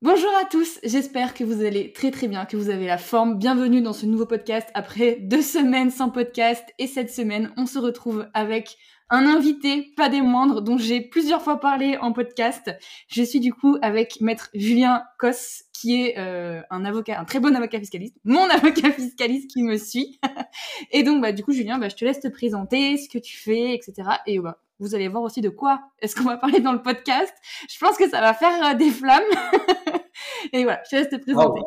Bonjour à tous, j'espère que vous allez très très bien, que vous avez la forme. Bienvenue dans ce nouveau podcast après deux semaines sans podcast et cette semaine on se retrouve avec un invité, pas des moindres, dont j'ai plusieurs fois parlé en podcast. Je suis du coup avec maître Julien Cos, qui est euh, un avocat, un très bon avocat fiscaliste, mon avocat fiscaliste qui me suit. et donc bah du coup Julien, bah, je te laisse te présenter, ce que tu fais, etc. Et vous allez voir aussi de quoi est-ce qu'on va parler dans le podcast. Je pense que ça va faire euh, des flammes. et voilà, je te laisse te présenter.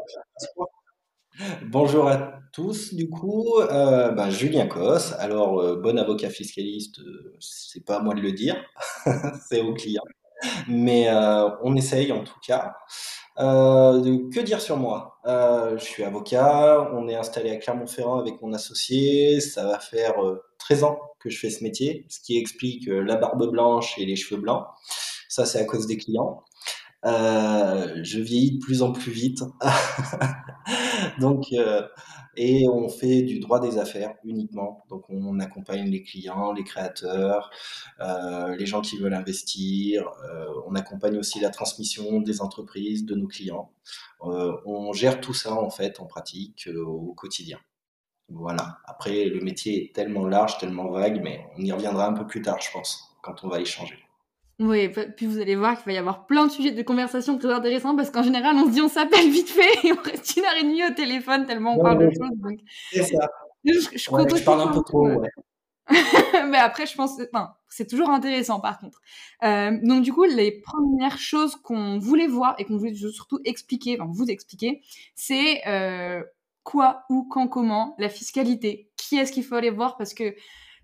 Bonjour à tous, du coup, euh, ben, Julien Cos. Alors, euh, bon avocat fiscaliste, euh, c'est pas à moi de le dire, c'est au client. Mais on essaye en tout cas. Que dire sur moi? Je suis avocat, on est installé à Clermont-Ferrand avec mon associé, ça va faire 13 ans que je fais ce métier, ce qui explique la barbe blanche et les cheveux blancs. Ça, c'est à cause des clients. Euh, je vieillis de plus en plus vite. Donc, euh, et on fait du droit des affaires uniquement. Donc, on accompagne les clients, les créateurs, euh, les gens qui veulent investir. Euh, on accompagne aussi la transmission des entreprises, de nos clients. Euh, on gère tout ça en fait en pratique euh, au quotidien. Voilà. Après, le métier est tellement large, tellement vague, mais on y reviendra un peu plus tard, je pense, quand on va échanger. Oui, puis vous allez voir qu'il va y avoir plein de sujets de conversation très intéressants parce qu'en général, on se dit on s'appelle vite fait et on reste une heure et demie au téléphone tellement on parle de choses. C'est ça. Je, je, je parle un peu trop. Ouais. Mais après, je pense, enfin, c'est toujours intéressant par contre. Euh, donc du coup, les premières choses qu'on voulait voir et qu'on voulait surtout expliquer, enfin vous expliquer, c'est euh, quoi, où, quand, comment, la fiscalité. Qui est-ce qu'il faut aller voir? Parce que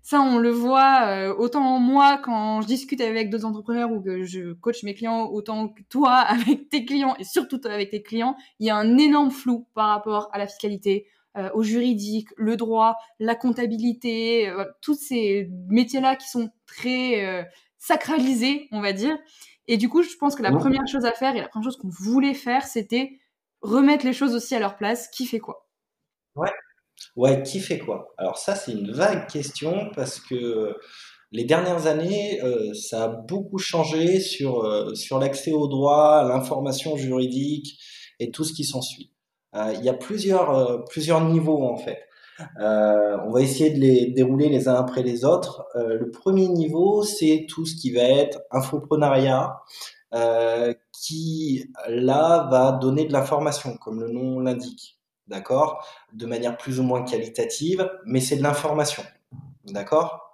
ça, on le voit euh, autant moi quand je discute avec d'autres entrepreneurs ou que je coach mes clients, autant que toi avec tes clients et surtout toi avec tes clients, il y a un énorme flou par rapport à la fiscalité, euh, au juridique, le droit, la comptabilité, euh, tous ces métiers-là qui sont très euh, sacralisés, on va dire. Et du coup, je pense que la première chose à faire et la première chose qu'on voulait faire, c'était remettre les choses aussi à leur place. Qui fait quoi? Ouais. Ouais, qui fait quoi? Alors ça, c'est une vague question parce que les dernières années, euh, ça a beaucoup changé sur, euh, sur l'accès au droit, l'information juridique et tout ce qui s'ensuit. Euh, il y a plusieurs, plusieurs niveaux en fait. On va essayer de les dérouler les uns après les autres. Le premier niveau, c'est tout ce qui va être infoprenariat, qui là va donner de l'information, comme le nom l'indique, d'accord, de manière plus ou moins qualitative, mais c'est de l'information, d'accord?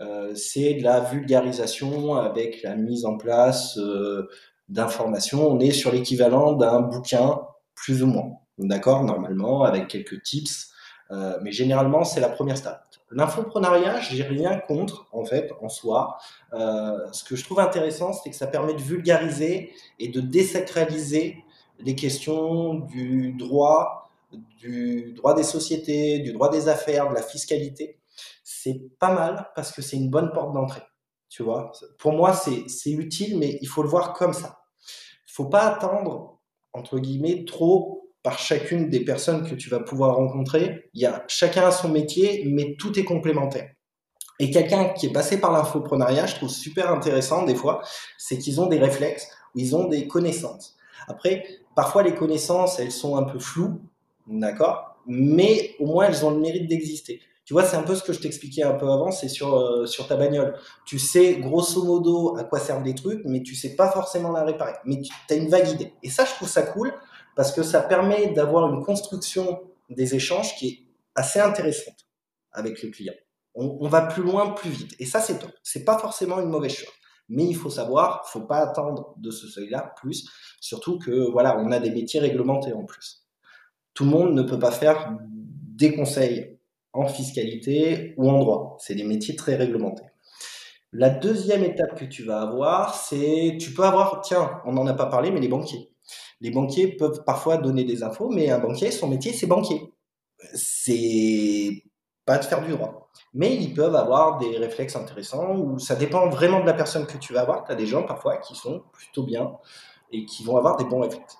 Euh, c'est de la vulgarisation avec la mise en place euh, d'informations. On est sur l'équivalent d'un bouquin, plus ou moins, d'accord, normalement, avec quelques tips euh, mais généralement, c'est la première stade. L'infoprenariat, j'ai rien contre, en fait, en soi. Ce que je trouve intéressant, c'est que ça permet de vulgariser et de désacraliser les questions du droit, du droit des sociétés, du droit des affaires, de la fiscalité. C'est pas mal parce que c'est une bonne porte d'entrée. Tu vois, pour moi, c'est utile, mais il faut le voir comme ça. Il faut pas attendre, entre guillemets, trop par chacune des personnes que tu vas pouvoir rencontrer. Il y a chacun a son métier, mais tout est complémentaire. Et quelqu'un qui est passé par l'infoprenariat, je trouve super intéressant des fois, c'est qu'ils ont des réflexes ou ils ont des connaissances. Après, parfois les connaissances, elles sont un peu floues, d'accord, mais au moins elles ont le mérite d'exister. Tu vois, c'est un peu ce que je t'expliquais un peu avant, c'est sur, euh, sur ta bagnole. Tu sais grosso modo à quoi servent les trucs, mais tu sais pas forcément la réparer. Mais tu as une vague idée. Et ça, je trouve ça cool parce que ça permet d'avoir une construction des échanges qui est assez intéressante avec le client. On, on va plus loin, plus vite. Et ça, c'est top. C'est pas forcément une mauvaise chose. Mais il faut savoir, faut pas attendre de ce seuil-là plus. Surtout que, voilà, on a des métiers réglementés en plus. Tout le monde ne peut pas faire des conseils en fiscalité ou en droit. C'est des métiers très réglementés. La deuxième étape que tu vas avoir, c'est, tu peux avoir, tiens, on n'en a pas parlé, mais les banquiers. Les banquiers peuvent parfois donner des infos, mais un banquier, son métier, c'est banquier. C'est pas de faire du droit. Mais ils peuvent avoir des réflexes intéressants, ou ça dépend vraiment de la personne que tu vas avoir. Tu as des gens parfois qui sont plutôt bien et qui vont avoir des bons réflexes.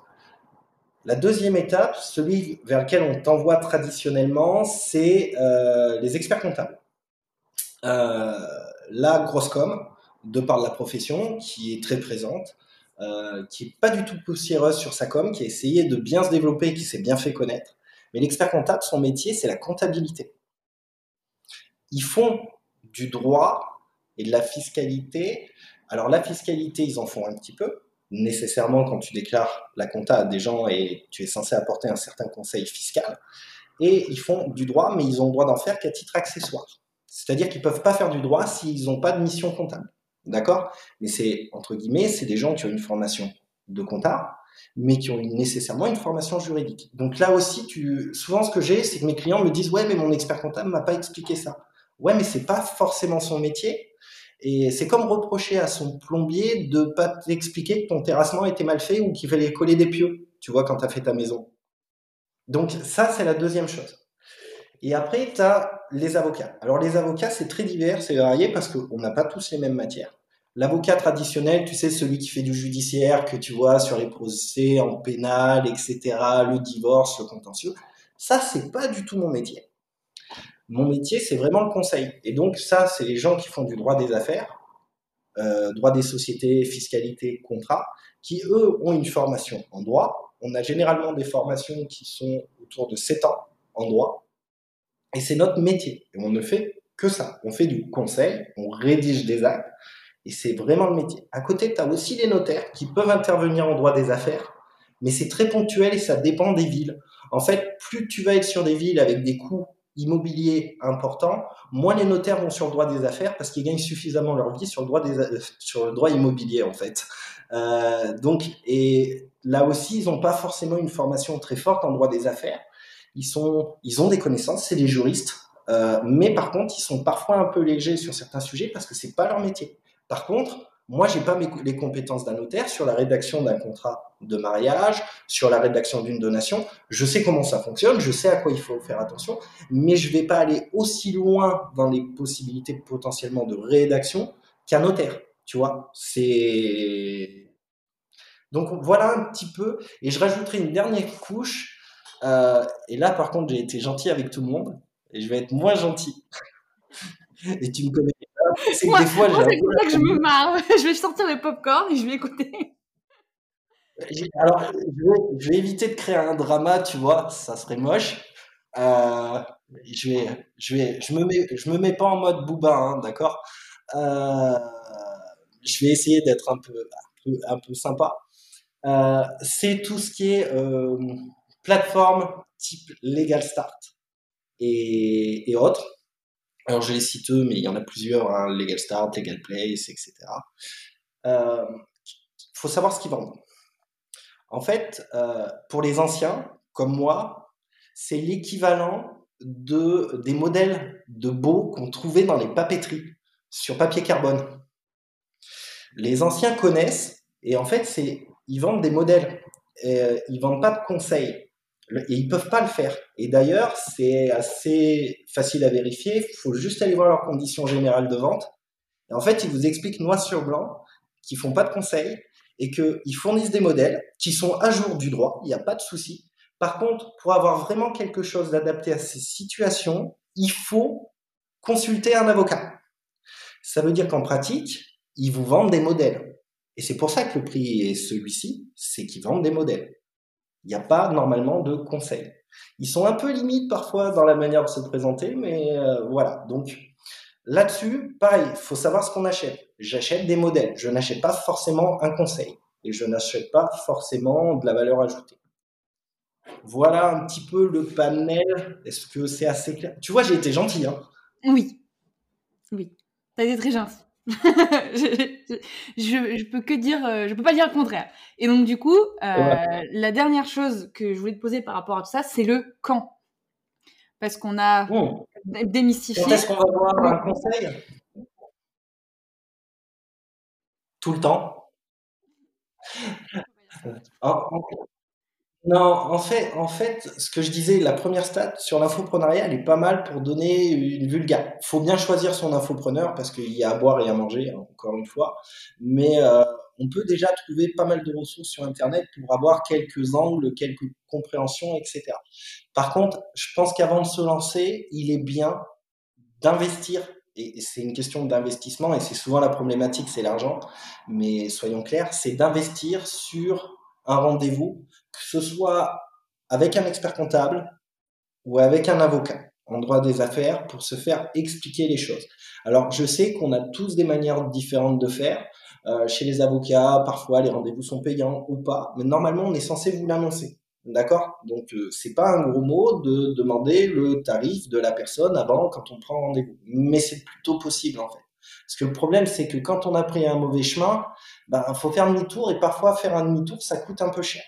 La deuxième étape, celui vers lequel on t'envoie traditionnellement, c'est euh, les experts comptables. Euh, la grosse com, de par la profession, qui est très présente, euh, qui est pas du tout poussiéreuse sur sa com, qui a essayé de bien se développer, qui s'est bien fait connaître. Mais l'expert comptable, son métier, c'est la comptabilité. Ils font du droit et de la fiscalité. Alors la fiscalité, ils en font un petit peu. Nécessairement, quand tu déclares la compta à des gens et tu es censé apporter un certain conseil fiscal. Et ils font du droit, mais ils ont le droit d'en faire qu'à titre accessoire. C'est-à-dire qu'ils peuvent pas faire du droit s'ils n'ont pas de mission comptable. D'accord? Mais c'est, entre guillemets, c'est des gens qui ont une formation de comptable, mais qui ont nécessairement une formation juridique. Donc là aussi, tu, souvent ce que j'ai, c'est que mes clients me disent, ouais, mais mon expert comptable m'a pas expliqué ça. Ouais, mais c'est pas forcément son métier. Et c'est comme reprocher à son plombier de pas t'expliquer que ton terrassement était mal fait ou qu'il fallait coller des pieux, tu vois, quand tu as fait ta maison. Donc ça, c'est la deuxième chose. Et après, tu as les avocats. Alors les avocats, c'est très divers, c'est varié parce qu'on n'a pas tous les mêmes matières. L'avocat traditionnel, tu sais, celui qui fait du judiciaire, que tu vois sur les procès en pénal, etc., le divorce, le contentieux, ça, c'est pas du tout mon métier. Mon métier, c'est vraiment le conseil. Et donc, ça, c'est les gens qui font du droit des affaires, euh, droit des sociétés, fiscalité, contrat, qui, eux, ont une formation en droit. On a généralement des formations qui sont autour de 7 ans en droit. Et c'est notre métier. Et on ne fait que ça. On fait du conseil, on rédige des actes, et c'est vraiment le métier. À côté, tu as aussi les notaires qui peuvent intervenir en droit des affaires, mais c'est très ponctuel et ça dépend des villes. En fait, plus tu vas être sur des villes avec des coûts immobiliers importants, moins les notaires vont sur le droit des affaires parce qu'ils gagnent suffisamment leur vie sur le droit, des, euh, sur le droit immobilier, en fait. Euh, donc, et là aussi, ils n'ont pas forcément une formation très forte en droit des affaires. Ils, sont, ils ont des connaissances, c'est des juristes, euh, mais par contre, ils sont parfois un peu légers sur certains sujets parce que c'est pas leur métier. Par contre, moi, j'ai pas les compétences d'un notaire sur la rédaction d'un contrat de mariage, sur la rédaction d'une donation. Je sais comment ça fonctionne, je sais à quoi il faut faire attention, mais je vais pas aller aussi loin dans les possibilités potentiellement de rédaction qu'un notaire. Tu vois, c'est donc voilà un petit peu. Et je rajouterai une dernière couche. Euh, et là, par contre, j'ai été gentil avec tout le monde et je vais être moins gentil. et tu me connais c'est que des fois, j'ai. C'est pour ça que je me marre. je vais sortir le popcorn et je vais écouter. Alors, je vais, éviter de créer un drama, tu vois, ça serait moche. Euh, je vais, je vais, je me mets, je me mets pas en mode booba, hein, d'accord? Euh, je vais essayer d'être un peu, un peu, sympa. Euh, c'est tout ce qui est plateforme type Legal Start et, et autres. Alors je les cite eux, mais il y en a plusieurs, hein, Legal Start, Legal Place, etc. Il euh, faut savoir ce qu'ils vendent. En fait, euh, pour les anciens, comme moi, c'est l'équivalent de, des modèles de beaux qu'on trouvait dans les papeteries sur papier carbone. Les anciens connaissent, et en fait, ils vendent des modèles. Et, euh, ils vendent pas de conseils et ils peuvent pas le faire. Et d'ailleurs, c'est assez facile à vérifier. Il faut juste aller voir leurs conditions générales de vente. Et en fait, ils vous expliquent noir sur blanc qu'ils font pas de conseils et qu'ils fournissent des modèles qui sont à jour du droit. Il n'y a pas de souci. Par contre, pour avoir vraiment quelque chose d'adapté à ces situations, il faut consulter un avocat. Ça veut dire qu'en pratique, ils vous vendent des modèles. Et c'est pour ça que le prix est celui-ci, c'est qu'ils vendent des modèles. Il n'y a pas normalement de conseils. Ils sont un peu limites parfois dans la manière de se présenter, mais euh, voilà. Donc là-dessus, pareil, il faut savoir ce qu'on achète. J'achète des modèles. Je n'achète pas forcément un conseil et je n'achète pas forcément de la valeur ajoutée. Voilà un petit peu le panel. Est-ce que c'est assez clair? Tu vois, j'ai été gentil. Hein oui. Oui. T'as été très gentil. je, je, peux que dire, euh, je peux pas dire le contraire. Et donc du coup, euh, la dernière chose que je voulais te poser par rapport à tout ça, c'est le quand. Parce qu'on a oh. démystifié. Quand est-ce qu'on va avoir un conseil? Tout le temps. Non, en fait, en fait, ce que je disais, la première stat sur l'infoprenariat, elle est pas mal pour donner une vulgare. Faut bien choisir son infopreneur parce qu'il y a à boire et à manger, hein, encore une fois. Mais euh, on peut déjà trouver pas mal de ressources sur Internet pour avoir quelques angles, quelques compréhensions, etc. Par contre, je pense qu'avant de se lancer, il est bien d'investir et c'est une question d'investissement, et c'est souvent la problématique, c'est l'argent, mais soyons clairs, c'est d'investir sur un rendez-vous, que ce soit avec un expert comptable ou avec un avocat en droit des affaires pour se faire expliquer les choses. Alors, je sais qu'on a tous des manières différentes de faire. Euh, chez les avocats, parfois les rendez-vous sont payants ou pas, mais normalement on est censé vous l'annoncer. D'accord? Donc euh, c'est pas un gros mot de demander le tarif de la personne avant quand on prend rendez-vous. Mais c'est plutôt possible en fait. Parce que le problème c'est que quand on a pris un mauvais chemin, ben faut faire demi-tour et parfois faire un demi-tour ça coûte un peu cher.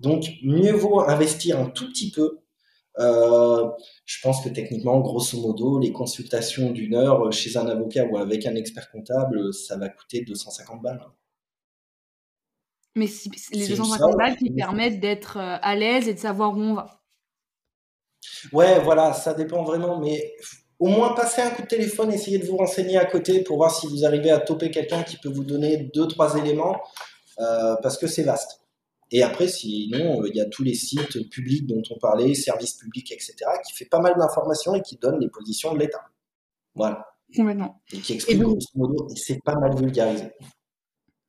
Donc mieux vaut investir un tout petit peu. Euh, je pense que techniquement, grosso modo, les consultations d'une heure chez un avocat ou avec un expert comptable, ça va coûter 250 balles. Mais si, les 250 balles qui permettent d'être euh, à l'aise et de savoir où on va. Ouais, voilà, ça dépend vraiment, mais au moins passer un coup de téléphone, essayez de vous renseigner à côté pour voir si vous arrivez à toper quelqu'un qui peut vous donner deux, trois éléments, euh, parce que c'est vaste. Et après, sinon, euh, il y a tous les sites publics dont on parlait, services publics, etc., qui fait pas mal d'informations et qui donnent les positions de l'État. Voilà. Complètement. Et qui explique grosso modo, et c'est pas mal vulgarisé.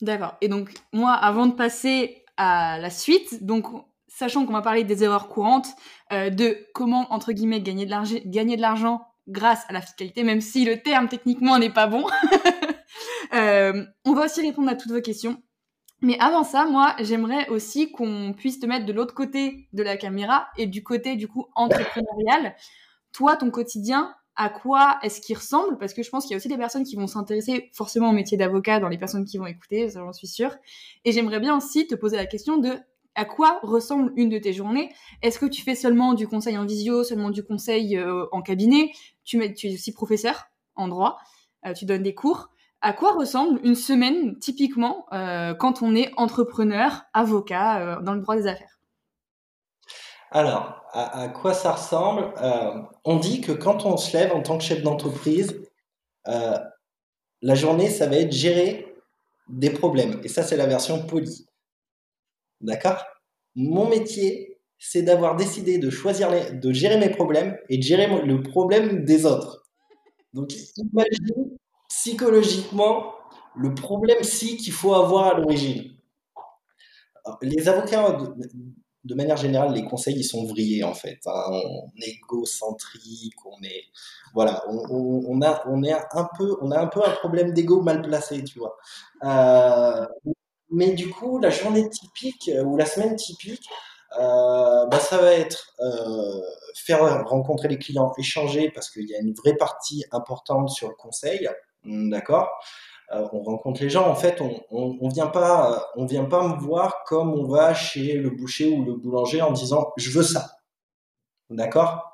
D'accord. Et donc, moi, avant de passer à la suite, donc, sachant qu'on va parler des erreurs courantes, euh, de comment, entre guillemets, gagner de l'argent grâce à la fiscalité, même si le terme techniquement n'est pas bon, euh, on va aussi répondre à toutes vos questions. Mais avant ça, moi, j'aimerais aussi qu'on puisse te mettre de l'autre côté de la caméra et du côté, du coup, entrepreneurial. Toi, ton quotidien, à quoi est-ce qu'il ressemble? Parce que je pense qu'il y a aussi des personnes qui vont s'intéresser forcément au métier d'avocat dans les personnes qui vont écouter, j'en suis sûre. Et j'aimerais bien aussi te poser la question de à quoi ressemble une de tes journées? Est-ce que tu fais seulement du conseil en visio, seulement du conseil euh, en cabinet? Tu, tu, es aussi professeur en droit, euh, tu donnes des cours. À quoi ressemble une semaine typiquement euh, quand on est entrepreneur, avocat dans le droit des affaires? Alors, à, quoi ça ressemble? Euh, On dit que quand on se lève en tant que chef d'entreprise, euh, la journée, ça va être gérer des problèmes. Et ça, c'est la version polie. D'accord? Mon métier, c'est d'avoir décidé de choisir, les, de gérer mes problèmes et de gérer le problème des autres. Donc, imagine psychologiquement le problème si qu'il faut avoir à l'origine. Les avocats de manière générale, les conseils, ils sont vrillés, en fait. Hein. On est égocentrique, on est, voilà, on, a, on est un peu, on a un peu un problème d'ego mal placé, tu vois. Euh, mais du coup, la journée typique euh, ou la semaine typique, euh, bah, ça va être faire rencontrer les clients, échanger, parce qu'il y a une vraie partie importante sur le conseil, d'accord euh, on rencontre les gens. En fait, on, on, vient pas, on vient pas me voir comme on va chez le boucher ou le boulanger en disant je veux ça. D'accord?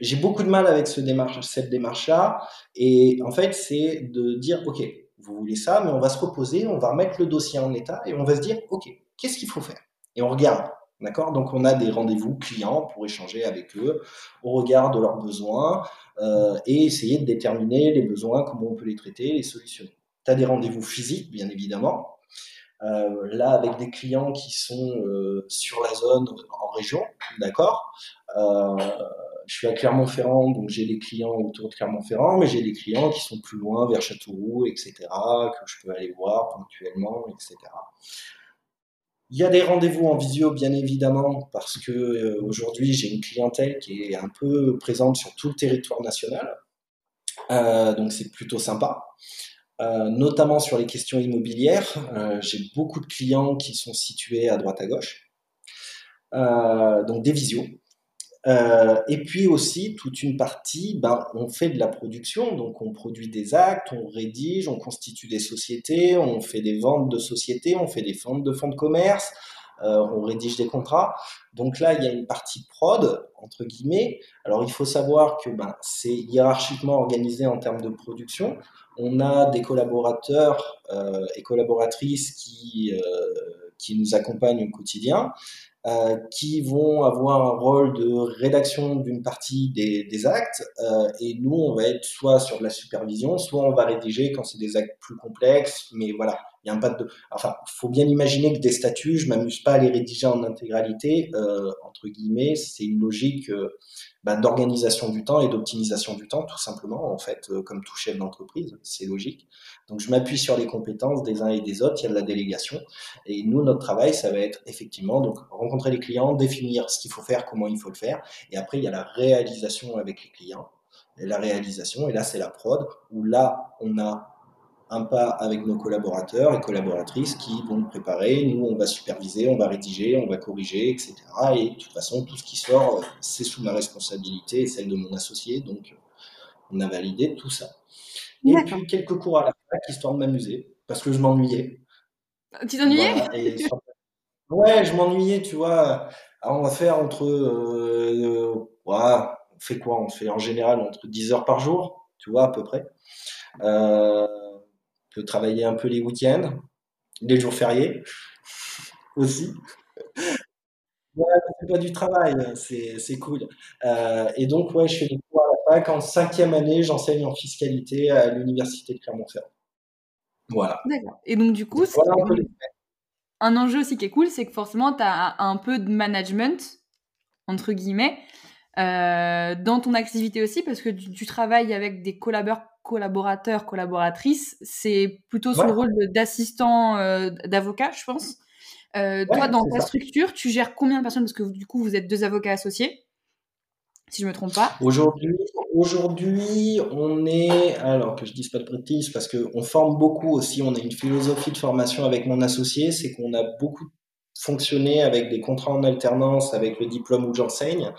J'ai beaucoup de mal avec cette démarche-là. Et en fait, c'est de dire ok, vous voulez ça, mais on va se reposer, on va remettre le dossier en état et on va se dire ok, qu'est-ce qu'il faut faire? Et on regarde. D'accord? Donc on a des rendez-vous clients pour échanger avec eux au regard de leurs besoins euh, et essayer de déterminer les besoins, comment on peut les traiter, les solutionner des rendez-vous physiques, bien évidemment. Euh, là, avec des clients qui sont euh, sur la zone en région, d'accord? Je suis à Clermont-Ferrand, donc j'ai des clients autour de Clermont-Ferrand, mais j'ai des clients qui sont plus loin, vers Châteauroux, etc., que je peux aller voir ponctuellement, etc. Il y a des rendez-vous en visio, bien évidemment, parce que aujourd'hui j'ai une clientèle qui est un peu présente sur tout le territoire national, donc c'est plutôt sympa. Euh, notamment sur les questions immobilières. Euh, j'ai beaucoup de clients qui sont situés à droite à gauche, euh, donc des visios. Et puis aussi toute une partie, ben, on fait de la production, donc on produit des actes, on rédige, on constitue des sociétés, on fait des ventes de sociétés, on fait des ventes de fonds de commerce, on rédige des contrats. Donc là, il y a une partie prod, entre guillemets. Alors il faut savoir que ben, c'est hiérarchiquement organisé en termes de production on a des collaborateurs euh, et collaboratrices qui, euh, qui nous accompagnent au quotidien, euh, qui vont avoir un rôle de rédaction d'une partie des, actes, et nous, on va être soit sur de la supervision, soit on va rédiger quand c'est des actes plus complexes, mais voilà, Il y a un pas de, enfin, faut bien imaginer que des statuts, je m'amuse pas à les rédiger en intégralité, euh, entre guillemets, c'est une logique euh, bah, d'organisation du temps et d'optimisation du temps, tout simplement, en fait, euh, comme tout chef d'entreprise, c'est logique. Donc, je m'appuie sur les compétences des uns et des autres, il y a de la délégation, et nous, notre travail, ça va être effectivement donc rencontrer les clients, définir ce qu'il faut faire, comment il faut le faire, et après, il y a la réalisation avec les clients, et la réalisation, et là, c'est la prod, où là, on a un pas avec nos collaborateurs et collaboratrices qui vont préparer. Nous, on va superviser, on va rédiger, on va corriger, etc. Et de toute façon, tout ce qui sort, c'est sous ma responsabilité et celle de mon associé. Donc, on a validé tout ça. Et puis, quelques cours à la fac, histoire de m'amuser, parce que je m'ennuyais. Tu t'ennuyais Ouais, je m'ennuyais, tu vois. on va faire entre... Euh, on fait quoi? On fait en général entre 10 heures par jour, tu vois, à peu près. Euh, travailler un peu les week-ends, les jours fériés aussi. Ouais, c'est pas du travail, c'est cool. Euh, et donc, ouais, je fais des cours à la fac. En cinquième année, j'enseigne en fiscalité à l'université de Clermont-Ferrand. Voilà. D'accord. Et donc, du coup, un, enjeu aussi qui est cool, c'est que forcément, tu as un peu de management, entre guillemets, euh, dans ton activité aussi, parce que tu, tu travailles avec des collaborateurs collaborateurs, collaboratrices, c'est plutôt son rôle d'assistant euh, d'avocat, je pense. Euh, toi, dans ta structure, tu gères combien de personnes? Parce que du coup, vous êtes deux avocats associés, si je me trompe pas. Aujourd'hui, aujourd'hui, on est, alors que je dise pas de bêtises, parce qu'on forme beaucoup aussi, on a une philosophie de formation avec mon associé, c'est qu'on a beaucoup fonctionné avec des contrats en alternance, avec le diplôme où j'enseigne.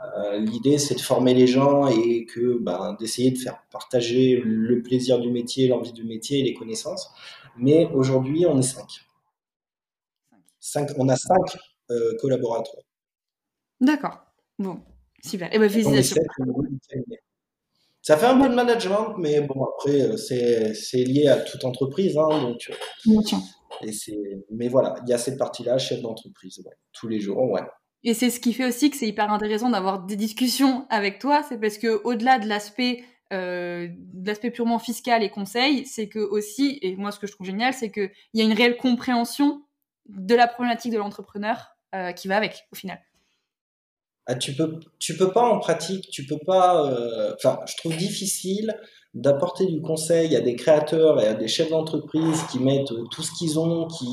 Euh, l'idée, c'est de former les gens et que ben, d'essayer de faire partager le plaisir du métier, l'envie du métier et les connaissances. Mais aujourd'hui, on est cinq. cinq on a cinq euh, collaborateurs. D'accord. Bon, super. Et eh ben, félicitations. Ça fait un peu de management, mais bon, après, euh, c'est lié à toute entreprise. Hein, donc, et mais voilà, il y a cette partie-là, chef d'entreprise, tous les jours, ouais. Et c'est ce qui fait aussi que c'est hyper intéressant d'avoir des discussions avec toi, c'est parce que au-delà de l'aspect euh, purement fiscal et conseil, c'est que aussi, et moi ce que je trouve génial, c'est qu'il y a une réelle compréhension de la problématique de l'entrepreneur euh, qui va avec au final. Ah, tu peux, tu peux pas en pratique, tu peux pas. Euh, enfin, je trouve difficile d'apporter du conseil à des créateurs et à des chefs d'entreprise qui mettent tout ce qu'ils ont, qui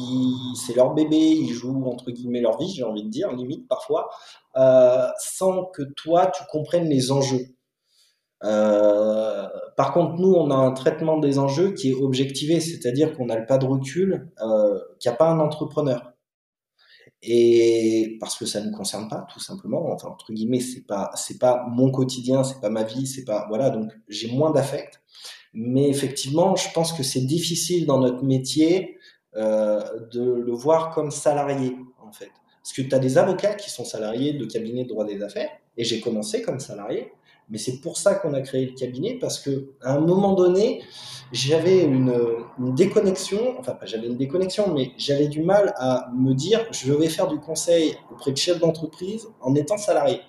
c'est leur bébé, ils jouent entre guillemets leur vie, j'ai envie de dire, limite parfois, euh, sans que toi tu comprennes les enjeux. Euh, par contre, nous, on a un traitement des enjeux qui est objectivé, c'est-à-dire qu'on n'a pas de recul, euh, qu'il n'y a pas un entrepreneur et parce que ça ne nous concerne pas tout simplement. Enfin entre guillemets c'est pas c'est pas mon quotidien c'est pas ma vie c'est pas voilà. Donc j'ai moins d'affect. Mais effectivement je pense que c'est difficile dans notre métier euh, de le voir comme salarié en fait. Parce que tu as des avocats qui sont salariés de cabinet de droit des affaires et j'ai commencé comme salarié mais c'est pour ça qu'on a créé le cabinet, parce que à un moment donné, j'avais une, déconnexion, enfin pas j'avais une déconnexion, mais j'avais du mal à me dire, je vais faire du conseil auprès de chefs d'entreprise en étant salarié.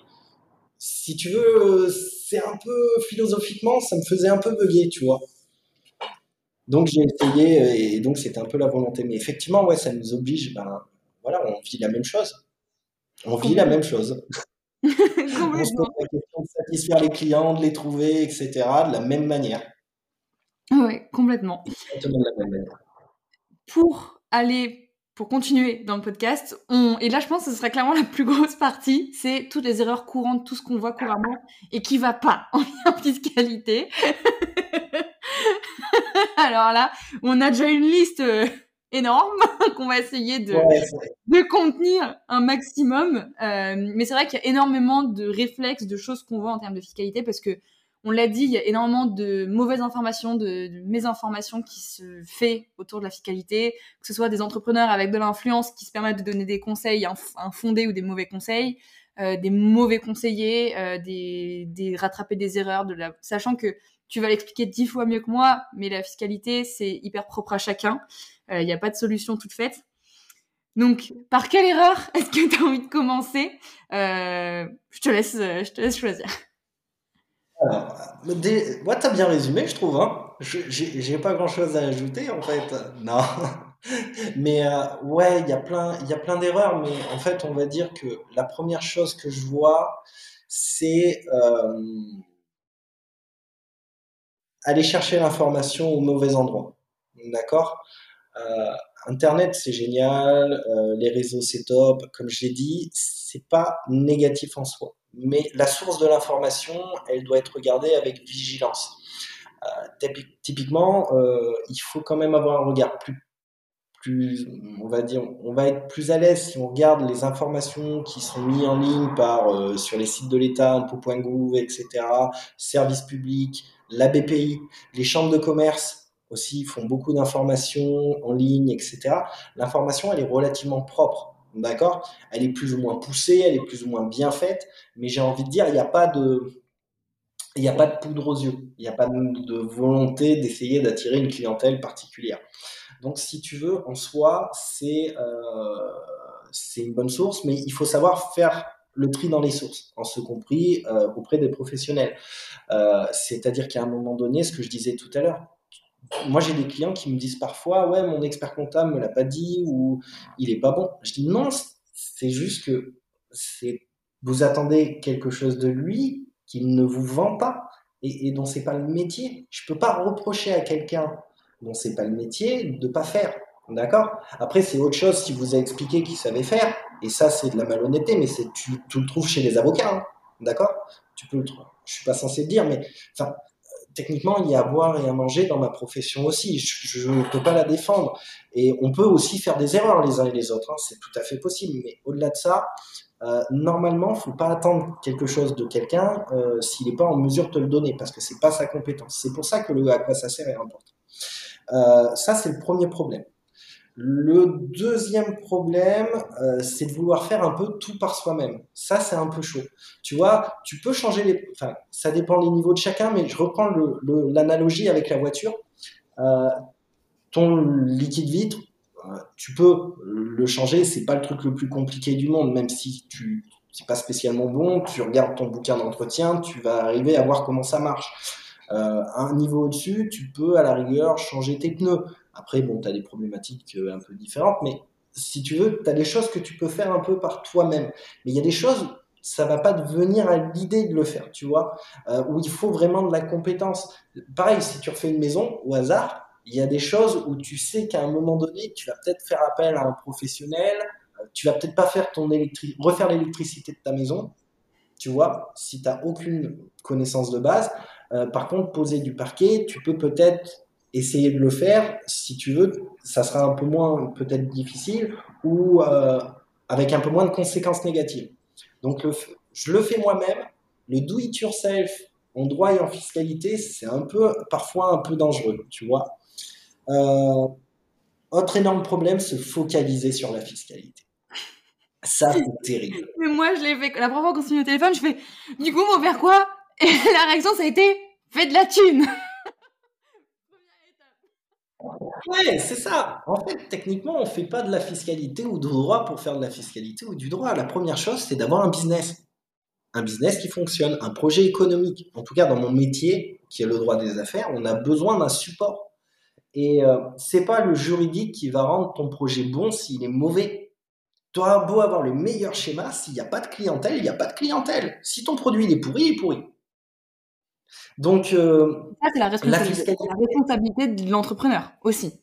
Si tu veux, c'est un peu philosophiquement, ça me faisait un peu bugger, tu vois. Donc j'ai essayé, et donc c'était un peu la volonté. Mais effectivement, ouais, ça nous oblige, ben voilà, on vit la même chose. On vit la même chose. On se pose la question de satisfaire les clients, de les trouver, etc. de la même manière. Oui, complètement. Exactement de la même manière. Pour aller, pour continuer dans le podcast, on, et là je pense que ce sera clairement la plus grosse partie, c'est toutes les erreurs courantes, tout ce qu'on voit couramment et qui va pas en fiscalité. Alors là, on a déjà une liste euh, énorme qu'on va essayer de, de contenir un maximum. Euh, mais c'est vrai qu'il y a énormément de réflexes, de choses qu'on voit en termes de fiscalité parce que on l'a dit, il y a énormément de mauvaises informations, de, de mésinformations qui se fait autour de la fiscalité, que ce soit des entrepreneurs avec de l'influence qui se permettent de donner des conseils infondés ou des mauvais conseils, euh, des mauvais conseillers, euh, des, des rattraper des erreurs, de la, sachant que tu vas l'expliquer dix fois mieux que moi, mais la fiscalité c'est hyper propre à chacun. Il n'y a pas de solution toute faite. Donc, par quelle erreur est-ce que tu as envie de commencer? Euh, Je te laisse, je te laisse choisir. Alors, tu as bien résumé, je trouve. Hein j'ai pas grand chose à ajouter en fait. Non. Mais euh, ouais, il y a plein, d'erreurs. Mais en fait, on va dire que la première chose que je vois, c'est euh, aller chercher l'information au mauvais endroit. D'accord? euh, Internet, c'est génial. Euh, les réseaux, c'est top. Comme je l'ai dit, c'est pas négatif en soi. Mais la source de l'information, elle doit être regardée avec vigilance. Euh, typiquement, euh, il faut quand même avoir un regard plus plus, on va dire, on va être plus à l'aise si on regarde les informations qui sont mises en ligne par euh, sur les sites de l'État, impôts.gouv, etc., services publics, la BPI, les chambres de commerce aussi font beaucoup d'informations en ligne, etc. L'information, elle est relativement propre, d'accord? Elle est plus ou moins poussée, elle est plus ou moins bien faite, mais j'ai envie de dire, il n'y a pas de, il n'y a pas de poudre aux yeux, il n'y a pas de volonté d'essayer d'attirer une clientèle particulière. Donc, si tu veux, en soi, c'est euh, une bonne source, mais il faut savoir faire le tri dans les sources, en ce compris euh, auprès des professionnels. Euh, c'est-à-dire qu'à un moment donné, ce que je disais tout à l'heure, moi j'ai des clients qui me disent parfois, ouais, mon expert comptable me l'a pas dit ou il est pas bon. Je dis non, c'est juste que c'est vous attendez quelque chose de lui qu'il ne vous vend pas et, et dont c'est pas le métier. Je peux pas reprocher à quelqu'un dont c'est pas le métier de pas faire. D'accord? Après, c'est autre chose si vous a expliqué qu'il savait faire, et ça, c'est de la malhonnêteté, mais c'est tu, le trouves chez les avocats, hein. d'accord? Tu peux le trouver. Je suis pas censé le dire, mais enfin, techniquement, il y a à boire et à manger dans ma profession aussi. Je ne peux pas la défendre. Et on peut aussi faire des erreurs les uns et les autres. Hein. C'est tout à fait possible. Mais au-delà de ça, euh, normalement, faut pas attendre quelque chose de quelqu'un euh, s'il n'est pas en mesure de te le donner, parce que c'est pas sa compétence. C'est pour ça que le à quoi ça sert est important. Euh, ça, c'est le premier problème. Le deuxième problème, euh, c'est de vouloir faire un peu tout par soi-même. Ça, c'est un peu chaud. Tu vois, tu peux changer les... Enfin, ça dépend des niveaux de chacun, mais je reprends l'analogie avec la voiture. Euh, ton liquide vitre, euh, tu peux le changer, c'est pas le truc le plus compliqué du monde, même si tu c'est pas spécialement bon, tu regardes ton bouquin d'entretien, tu vas arriver à voir comment ça marche. Un niveau au-dessus, tu peux à la rigueur changer tes pneus. Après, bon, tu as des problématiques euh, un peu différentes, mais si tu veux, tu as des choses que tu peux faire un peu par toi-même. Mais il y a des choses, ça va pas te venir à l'idée de le faire, tu vois, euh, où il faut vraiment de la compétence. Pareil, si tu refais une maison au hasard, il y a des choses où tu sais qu'à un moment donné, tu vas peut-être faire appel à un professionnel, euh, tu vas peut-être pas faire ton refaire l'électricité de ta maison, tu vois, si tu n'as aucune connaissance de base. Par contre, poser du parquet, tu peux peut-être essayer de le faire. Si tu veux, ça sera un peu moins peut-être difficile ou euh, avec un peu moins de conséquences négatives. Donc, le, je le fais moi-même. Le do it yourself en droit et en fiscalité, c'est un peu, parfois un peu dangereux, tu vois. Euh, autre énorme problème, se focaliser sur la fiscalité. Ça, c'est terrible. Mais moi, je l'ai fait. La première fois qu'on s'est mis au téléphone, je fais, du coup, on va faire quoi? Et la réaction, ça a été fais de la thune. Ouais, c'est ça. En fait, techniquement, on fait pas de la fiscalité ou du droit pour faire de la fiscalité ou du droit. La première chose, c'est d'avoir un business. Un business qui fonctionne, un projet économique. En tout cas, dans mon métier, qui est le droit des affaires, on a besoin d'un support. Et euh, c'est pas le juridique qui va rendre ton projet bon s'il est mauvais. Tu auras beau avoir le meilleur schéma, s'il n'y a pas de clientèle, il n'y a pas de clientèle. Si ton produit il est pourri, il est pourri. Donc, euh, ça, c'est la, responsabilité de l'entrepreneur aussi.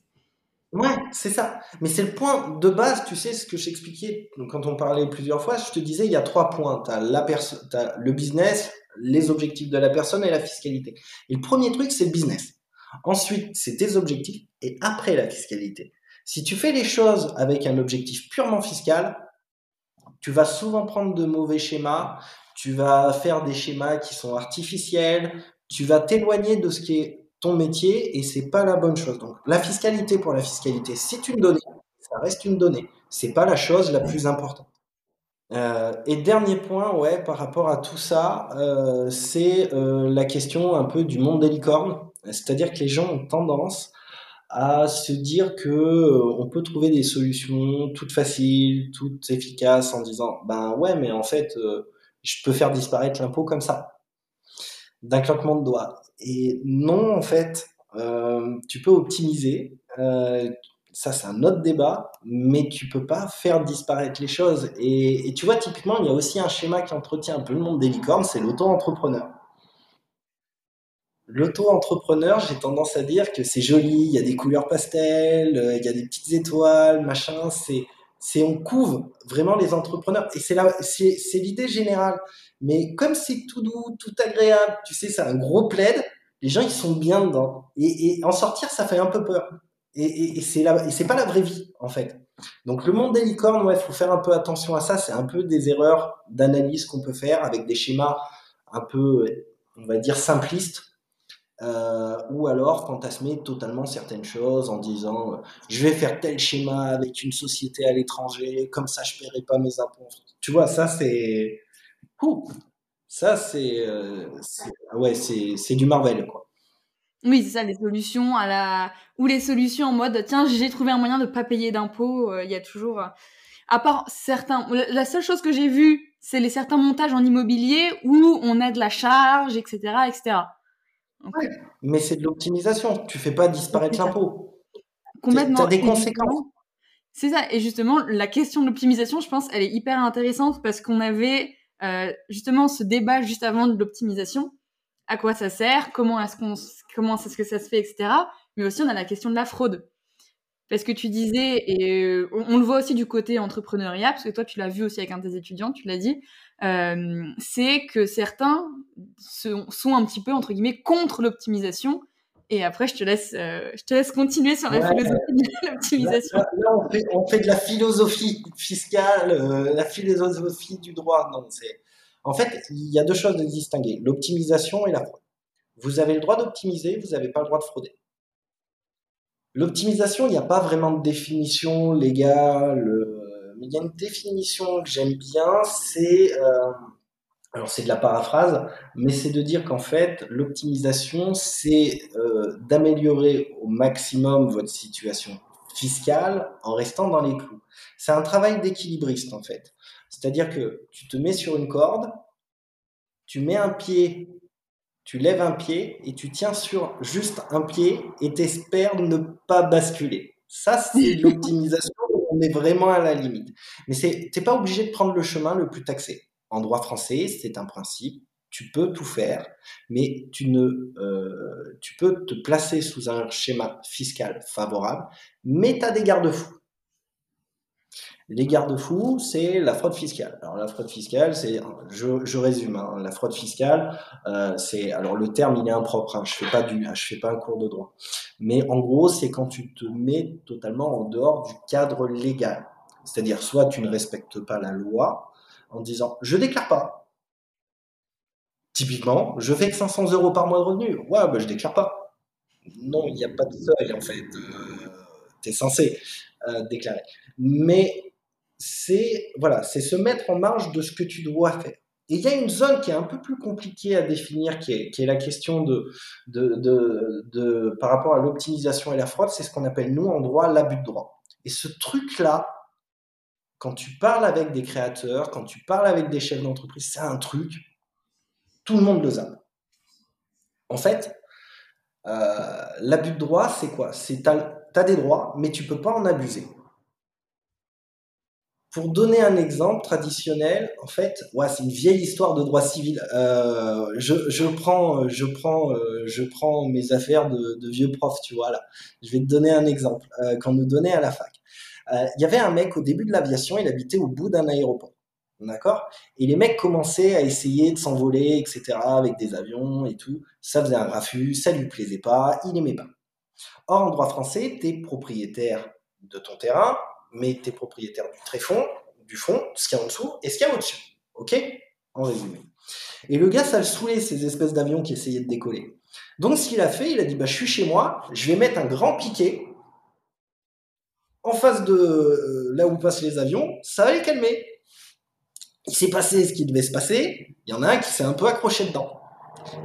Ouais, c'est ça. Mais c'est le point de base, tu sais, ce que j'expliquais quand on parlait plusieurs fois, je te disais, il y a trois points. Tu as, as, le business, les objectifs de la personne et la fiscalité. Et le premier truc, c'est le business. Ensuite, c'est tes objectifs et après la fiscalité. Si tu fais les choses avec un objectif purement fiscal, tu vas souvent prendre de mauvais schémas, tu vas faire des schémas qui sont artificiels, tu vas t'éloigner de ce qui est ton métier et c'est pas la bonne chose. Donc la fiscalité pour la fiscalité, c'est une donnée, ça reste une donnée, c'est pas la chose la plus importante. Euh, et dernier point, ouais, par rapport à tout ça, euh, c'est euh, la question un peu du monde des licornes. C'est-à-dire que les gens ont tendance à se dire que on peut trouver des solutions toutes faciles, toutes efficaces en disant ben ouais, mais en fait, je peux faire disparaître l'impôt comme ça, d'un claquement de doigts. Et non, en fait, euh, tu peux optimiser. Euh, ça, c'est un autre débat, mais tu peux pas faire disparaître les choses. Et, et, tu vois, typiquement, il y a aussi un schéma qui entretient un peu le monde des licornes, c'est l'auto-entrepreneur. L'auto-entrepreneur, j'ai tendance à dire que c'est joli, il y a des couleurs pastel, euh, il y a des petites étoiles, machin, c'est, c'est on couvre vraiment les entrepreneurs et c'est là, c'est, l'idée générale. Mais comme c'est tout doux, tout agréable, tu sais, c'est un gros plaid, les gens ils sont bien dedans et, en sortir ça fait un peu peur. Et, et, et c'est là, et c'est pas la vraie vie en fait. Donc le monde des licornes, ouais, faut faire un peu attention à ça. C'est un peu des erreurs d'analyse qu'on peut faire avec des schémas un peu, on va dire simplistes euh, ou alors fantasmer totalement certaines choses en disant euh, je vais faire tel schéma avec une société à l'étranger, comme ça je paierai pas mes impôts. Tu vois, ça c'est. Ça c'est. Euh, ouais, c'est du Marvel quoi. Oui, c'est ça, les solutions à la. Ou les solutions en mode tiens, j'ai trouvé un moyen de pas payer d'impôts. Il y a toujours. À part certains. La seule chose que j'ai vue, c'est les certains montages en immobilier où on a de la charge, etc. etc. Mais c'est de l'optimisation. Tu fais pas disparaître l'impôt. Complètement. Tu as des conséquences. C'est ça. Et justement, la question de l'optimisation, je pense, elle est hyper intéressante parce qu'on avait euh, justement ce débat juste avant de l'optimisation. À quoi ça sert? Comment est-ce qu'on, comment est-ce que ça se fait, etc. Mais aussi, on a la question de la fraude. Parce que tu disais, et euh, on, le voit aussi du côté entrepreneuriat, parce que toi, tu l'as vu aussi avec un de tes étudiants, tu l'as dit, euh, c'est que certains sont, un petit peu, entre guillemets, contre l'optimisation. Et après, je te laisse, euh, je te laisse continuer sur la philosophie de l'optimisation. Là, on, fait, on, fait, de la philosophie fiscale, la philosophie du droit. Non. En fait, il y a deux choses à distinguer, l'optimisation et la fraude. Vous avez le droit d'optimiser, vous n'avez pas le droit de frauder. L'optimisation, il n'y a pas vraiment de définition légale, euh, mais il y a une définition que j'aime bien, c'est, euh, alors c'est de la paraphrase, mais c'est de dire qu'en fait, l'optimisation, c'est euh, d'améliorer au maximum votre situation fiscale en restant dans les clous. C'est un travail d'équilibriste en fait. C'est-à-dire que tu te mets sur une corde, tu mets un pied tu lèves un pied et tu tiens sur juste un pied et t'espères ne pas basculer. Ça, c'est l'optimisation. On est vraiment à la limite. Mais c'est, t'es pas obligé de prendre le chemin le plus taxé. En droit français, c'est un principe. Tu peux tout faire, mais tu euh, tu peux te placer sous un schéma fiscal favorable, mais tu as des garde-fous. Les garde-fous, c'est la fraude fiscale. Alors la fraude fiscale, c'est, je, résume, hein, la fraude fiscale, euh, c'est, alors le terme il est impropre, hein, je fais fais pas un cours de droit, mais en gros c'est quand tu te mets totalement en dehors du cadre légal. C'est-à-dire soit tu ne respectes pas la loi en disant je déclare pas. Typiquement, je fais que 500 euros par mois de revenus. Ouais, bah, je déclare pas. Non, il n'y a pas de seuil en fait. Euh, tu es censé euh, déclarer. Mais c'est voilà, c'est se mettre en marge de ce que tu dois faire. Et il y a une zone qui est un peu plus compliquée à définir, qui est, la question de par rapport à l'optimisation et la fraude, c'est ce qu'on appelle nous en droit l'abus de droit. Et ce truc-là, quand tu parles avec des créateurs, quand tu parles avec des chefs d'entreprise, c'est un truc, tout le monde le zappe. En fait, euh, l'abus de droit, c'est quoi? C'est tu as, des droits, mais tu peux pas en abuser. Pour donner un exemple traditionnel, en fait, ouais, c'est une vieille histoire de droit civil. Euh, je, je, prends, je prends, euh, je prends mes affaires de, de, vieux prof, tu vois là. Je vais te donner un exemple euh, qu'on nous donnait à la fac. Euh, il y avait un mec au début de l'aviation, il habitait au bout d'un aéroport, d'accord? Et les mecs commençaient à essayer de s'envoler, etc., avec des avions et tout. Ça faisait un raffut, ça lui plaisait pas, il aimait pas. Or, en droit français, tu es propriétaire de ton terrain, mais tu es propriétaire du tréfond, du fond, ce qu'il y a en dessous et ce qu'il y a au-dessus. OK? En résumé. Et le gars, ça le saoulait, ces espèces d'avions qui essayaient de décoller. Donc, ce qu'il a fait, il a dit bah, Je suis chez moi, je vais mettre un grand piquet en face de euh, là où passent les avions, ça va les calmer. Il s'est passé ce qui devait se passer, il y en a un qui s'est un peu accroché dedans.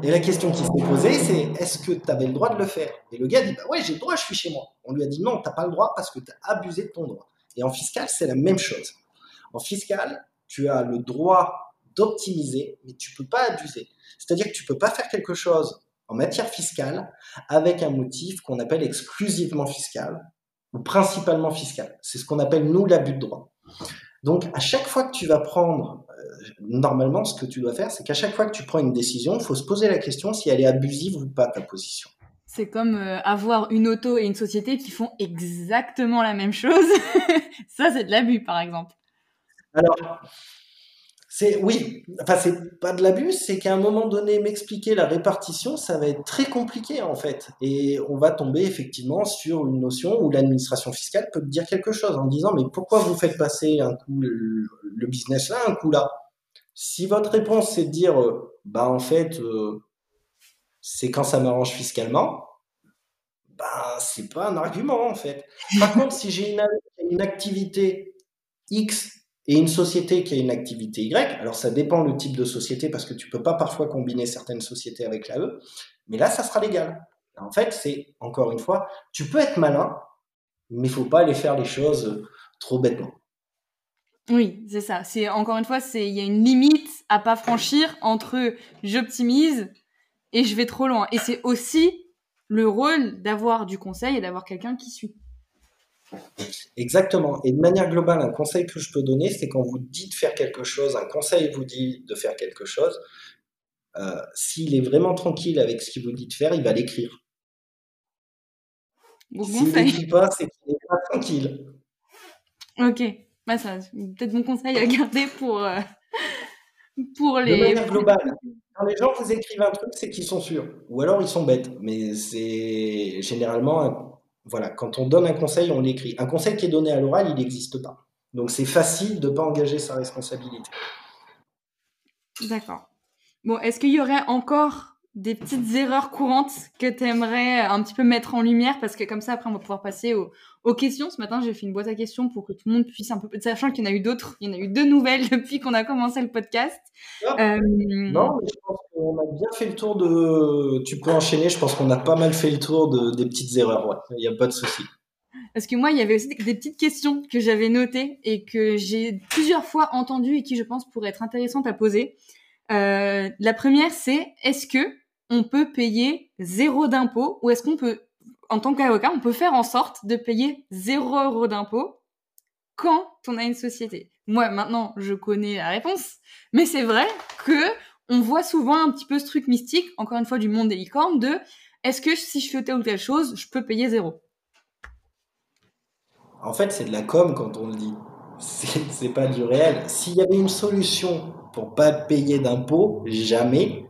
Et la question qui s'est posée, c'est est-ce que tu avais le droit de le faire? Et le gars dit bah ouais, j'ai le droit, je suis chez moi. On lui a dit non, t'as pas le droit parce que tu as abusé de ton droit. Et en fiscal, c'est la même chose. En fiscal, tu as le droit d'optimiser, mais tu peux pas abuser. C'est-à-dire que tu peux pas faire quelque chose en matière fiscale avec un motif qu'on appelle exclusivement fiscal ou principalement fiscal. C'est ce qu'on appelle, nous, l'abus de droit. Donc, à chaque fois que tu vas prendre, euh, normalement, ce que tu dois faire, c'est qu'à chaque fois que tu prends une décision, il faut se poser la question si elle est abusive ou pas, ta position. C'est comme euh, avoir une auto et une société qui font exactement la même chose. Ça, c'est de l'abus, par exemple. Alors, c'est oui, enfin c'est pas de l'abus, c'est qu'à un moment donné m'expliquer la répartition, ça va être très compliqué en fait, et on va tomber effectivement sur une notion où l'administration fiscale peut te dire quelque chose en disant mais pourquoi vous faites passer un coup le, business là, un coup là? Si votre réponse c'est de dire euh, bah en fait euh, c'est quand ça m'arrange fiscalement, bah c'est pas un argument en fait. Par contre si j'ai une, activité X et une société qui a une activité Y, alors ça dépend le type de société parce que tu peux pas parfois combiner certaines sociétés avec la E, mais là ça sera légal. En fait, c'est encore une fois, tu peux être malin, mais faut pas aller faire les choses trop bêtement. Oui, c'est ça. C'est encore une fois, c'est il y a une limite à pas franchir entre j'optimise et je vais trop loin. Et c'est aussi le rôle d'avoir du conseil et d'avoir quelqu'un qui suit. Exactement. Et de manière globale, un conseil que je peux donner, c'est quand vous dites faire quelque chose, un conseil vous dit de faire quelque chose, euh, s'il est vraiment tranquille avec ce qu'il vous dit de faire, il va l'écrire. S'il ne dit pas, c'est qu'il n'est pas tranquille. Ok. Bah, ça, peut-être mon conseil à garder pour, euh, pour les. De manière globale, quand les gens vous écrivent un truc, c'est qu'ils sont sûrs. Ou alors ils sont bêtes. Mais c'est généralement voilà, quand on donne un conseil, on l'écrit. Un conseil qui est donné à l'oral, il n'existe pas. Donc c'est facile de ne pas engager sa responsabilité. D'accord. Bon, est-ce qu'il y aurait encore des petites erreurs courantes que tu aimerais un petit peu mettre en lumière Parce que comme ça, après, on va pouvoir passer aux, questions. Ce matin, j'ai fait une boîte à questions pour que tout le monde puisse un peu... Sachant qu'il y en a eu d'autres, il y en a eu deux nouvelles depuis qu'on a commencé le podcast. Ah. Euh, non, mais je pense qu'on a bien fait le tour de... Tu peux enchaîner, je pense qu'on a pas mal fait le tour de... des petites erreurs. Il n'y a pas de souci. Parce que moi, il y avait aussi des petites questions que j'avais notées et que j'ai plusieurs fois entendues et qui, je pense, pourraient être intéressantes à poser. Euh, la première, c'est est-ce que on peut payer zéro d'impôt ou est-ce qu'on peut, en tant qu'avocat, on peut faire en sorte de payer zéro euro d'impôt quand on a une société? Moi, maintenant, je connais la réponse, mais c'est vrai que on voit souvent un petit peu ce truc mystique, encore une fois du monde des licornes, de est-ce que si je fais telle ou telle chose, je peux payer zéro? En fait, c'est de la com quand on le dit. C'est pas du réel. S'il y avait une solution pour pas payer d'impôts, jamais,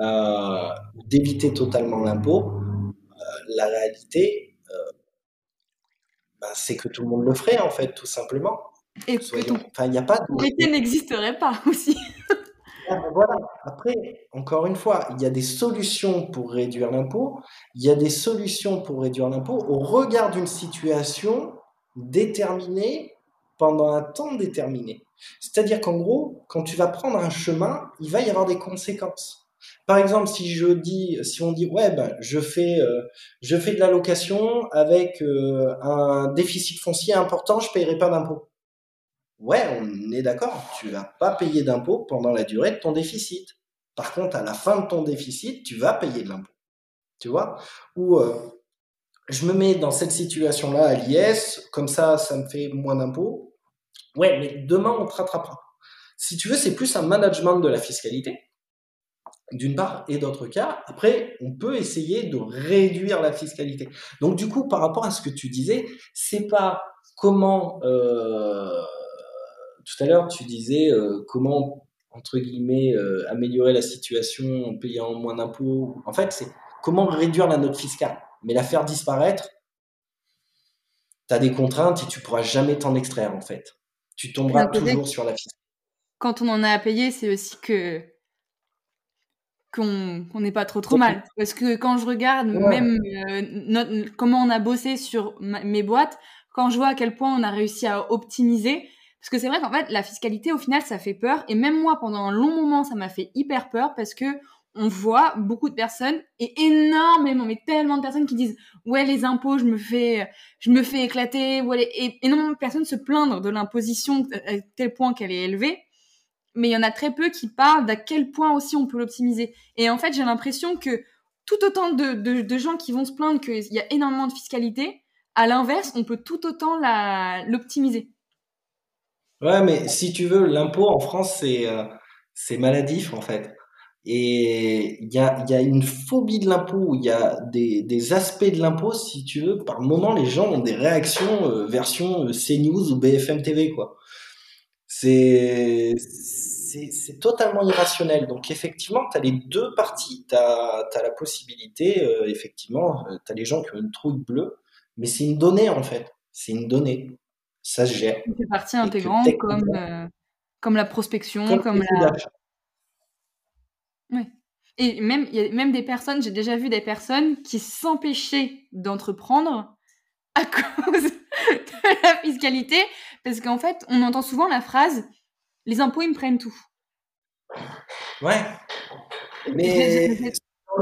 euh, d'éviter totalement l'impôt, euh, la réalité, euh, bah, c'est que tout le monde le ferait en fait, tout simplement. Et Soyons... enfin, il a pas de... n'existerait pas aussi. Ah, ben voilà. Après, encore une fois, il y a des solutions pour réduire l'impôt. Il y a des solutions pour réduire l'impôt au regard d'une situation déterminée pendant un temps déterminé. C'est-à-dire qu'en gros, quand tu vas prendre un chemin, il va y avoir des conséquences. Par exemple, si je dis, si on dit, ouais, ben, je fais, euh, je fais de la location avec euh, un déficit foncier important, je paierai pas d'impôt. Ouais, on est d'accord, tu vas pas payer d'impôt pendant la durée de ton déficit. Par contre, à la fin de ton déficit, tu vas payer de l'impôt. Tu vois? Ou euh, je me mets dans cette situation-là à l'IS, comme ça, ça me fait moins d'impôt. Ouais, mais demain, on te rattrapera. Si tu veux, c'est plus un management de la fiscalité d'une part, et d'autre cas, après, on peut essayer de réduire la fiscalité. Donc, du coup, par rapport à ce que tu disais, c'est pas comment, euh, tout à l'heure, tu disais euh, comment, entre guillemets, euh, améliorer la situation en payant moins d'impôts. En fait, c'est comment réduire la note fiscale. Mais la faire disparaître, tu as des contraintes et tu pourras jamais t'en extraire, en fait. Tu tomberas toujours sur la fiscalité. Quand on en a à payer, c'est aussi que qu'on n'est pas trop trop mal. Parce que quand je regarde même euh, comment on a bossé sur mes boîtes, quand je vois à quel point on a réussi à optimiser, parce que c'est vrai qu'en fait la fiscalité au final ça fait peur et même moi pendant un long moment ça m'a fait hyper peur parce que on voit beaucoup de personnes et énormément mais tellement de personnes qui disent ouais les impôts je me fais je me fais éclater et énormément de personnes se plaindre de l'imposition à tel point qu'elle est élevée mais il y en a très peu qui parlent d'à quel point aussi on peut l'optimiser. Et en fait, j'ai l'impression que tout autant de, de, gens qui vont se plaindre qu'il y a énormément de fiscalité. À l'inverse, on peut tout autant l'optimiser. Ouais, mais si tu veux, l'impôt en France, c'est euh, maladif en fait. Et il y a, y a une phobie de l'impôt, il y a des, des aspects de l'impôt, si tu veux, par moment, les gens ont des réactions euh, version euh, CNews ou BFM TV, quoi. C'est c'est totalement irrationnel. Donc effectivement, tu as les deux parties. Tu as, la possibilité, euh, effectivement, euh, tu as les gens qui ont une trouille bleue, mais c'est une donnée en fait. C'est une donnée. Ça se gère. C'est partie intégrante comme, euh, comme la prospection, comme, la... Oui. Et même, il y a même des personnes, j'ai déjà vu des personnes qui s'empêchaient d'entreprendre à cause de la fiscalité, parce qu'en fait, on entend souvent la phrase les impôts, ils me prennent tout. Ouais. Mais.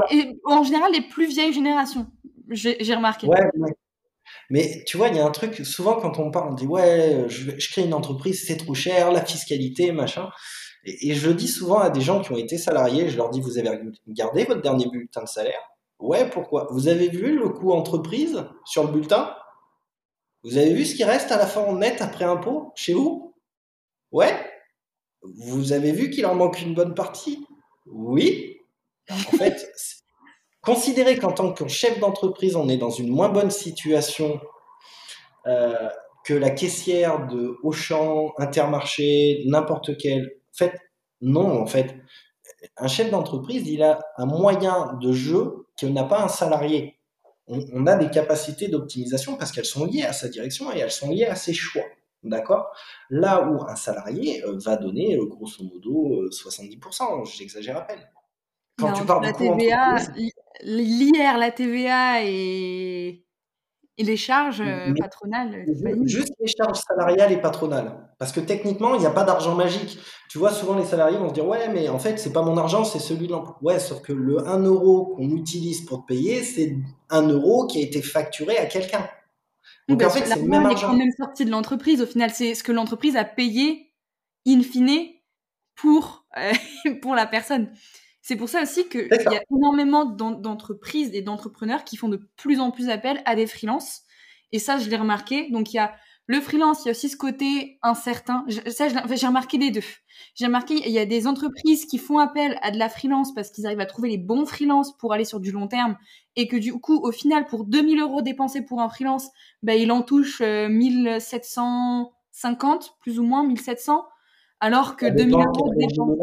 Et en général, les plus vieilles générations, j'ai remarqué. Ouais, Mais tu vois, il y a un truc, souvent quand on parle, on dit ouais, je, crée une entreprise, c'est trop cher, la fiscalité, machin. Et, et, je le dis souvent à des gens qui ont été salariés, je leur dis vous avez gardé votre dernier bulletin de salaire? Ouais, pourquoi? Vous avez vu le coût entreprise sur le bulletin? Vous avez vu ce qui reste à la fin en net après impôt chez vous? Ouais? Vous avez vu qu'il en manque une bonne partie? Oui. En fait, considérer qu'en tant que chef d'entreprise, on est dans une moins bonne situation euh, que la caissière de Auchan, Intermarché, n'importe quel. En fait, non, en fait. Un chef d'entreprise, il a un moyen de jeu que n'a pas un salarié. on a des capacités d'optimisation parce qu'elles sont liées à sa direction et elles sont liées à ses choix. D'accord? Là où un salarié euh, va donner euh, grosso modo 70%, euh, j'exagère à peine. Quand tu parles la TVA, l'IR, la TVA et, et les charges patronales. Juste les charges salariales et patronales. Parce que techniquement, il n'y a pas d'argent magique. Tu vois, souvent les salariés vont se dire Ouais, mais en fait, c'est pas mon argent, c'est celui de l'emploi. Ouais, sauf que le 1 euro qu'on utilise pour te payer, c'est 1 euro qui a été facturé à quelqu'un. Donc en fait, c'est même est quand même sorti de l'entreprise. Au final, c'est ce que l'entreprise a payé in fine pour euh, pour la personne. C'est pour ça aussi qu'il y a énormément d'entreprises et d'entrepreneurs qui font de plus en plus appel à des freelances. Et ça, je l'ai remarqué. Donc il y a le freelance, il y a aussi ce côté incertain. Ça, j'ai remarqué les deux. J'ai remarqué, il y a des entreprises qui font appel à de la freelance parce qu'ils arrivent à trouver les bons freelances pour aller sur du long terme et que du coup, au final, pour 2000 euros dépensés pour un freelance, ben, il en touche 1750, euh, plus ou moins 1700, alors que 2000 euros dépensés.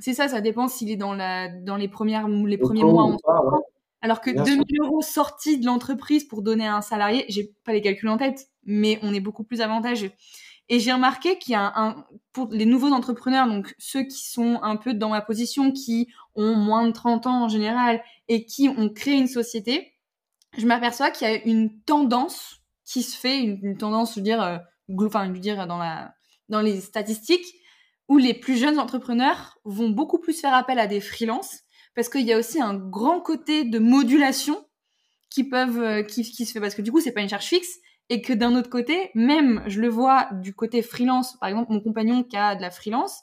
C'est ça, ça dépend s'il est dans, la, dans les, premières, les premiers mois. Alors que 2000 euros sortis de l'entreprise pour donner à un salarié, j'ai pas les calculs en tête, mais on est beaucoup plus avantageux. Et j'ai remarqué qu'il y a un, pour les nouveaux entrepreneurs, donc ceux qui sont un peu dans ma position, qui ont moins de 30 ans en général et qui ont créé une société, je m'aperçois qu'il y a une tendance qui se fait, une, tendance, je veux dire, euh, enfin, je veux dire, dans la, dans les statistiques, où les plus jeunes entrepreneurs vont beaucoup plus faire appel à des freelances parce qu'il y a aussi un grand côté de modulation qui peuvent, euh, qui, se fait parce que du coup, c'est pas une charge fixe, et que d'un autre côté, même je le vois du côté freelance, par exemple mon compagnon qui a de la freelance,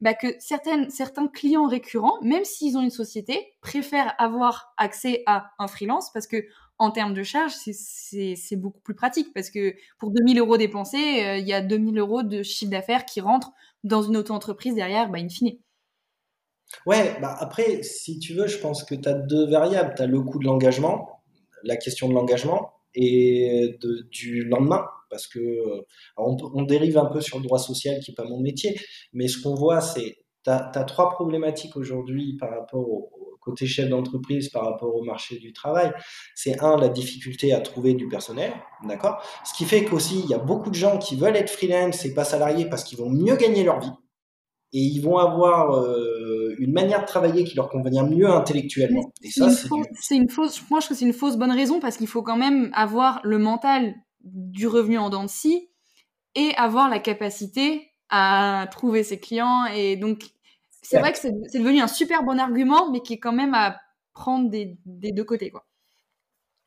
bah que certaines, certains clients récurrents, même s'ils ont une société, préfèrent avoir accès à un freelance parce que en termes de charges, c'est beaucoup plus pratique parce que pour 2000 euros dépensés, euh, il y a 2000 euros de chiffre d'affaires qui rentrent dans une auto-entreprise derrière, bah, in fine. Ouais, bah après, si tu veux, je pense que tu as deux variables. Tu as le coût de l'engagement, la question de l'engagement, et de, du lendemain, parce que on, dérive un peu sur le droit social qui n'est pas mon métier, mais ce qu'on voit, c'est tu as, trois problématiques aujourd'hui par rapport au, côté chef d'entreprise, par rapport au marché du travail. C'est un, la difficulté à trouver du personnel, d'accord? Ce qui fait qu'aussi, il y a beaucoup de gens qui veulent être freelance et pas salariés parce qu'ils vont mieux gagner leur vie et ils vont avoir euh, une manière de travailler qui leur convient mieux intellectuellement. Et ça, c'est une, fausse. Moi, je trouve que c'est une fausse bonne raison parce qu'il faut quand même avoir le mental du revenu en dents de scie et avoir la capacité à trouver ses clients. Et donc, c'est vrai que c'est devenu un super bon argument, mais qui est quand même à prendre des, des deux côtés, quoi.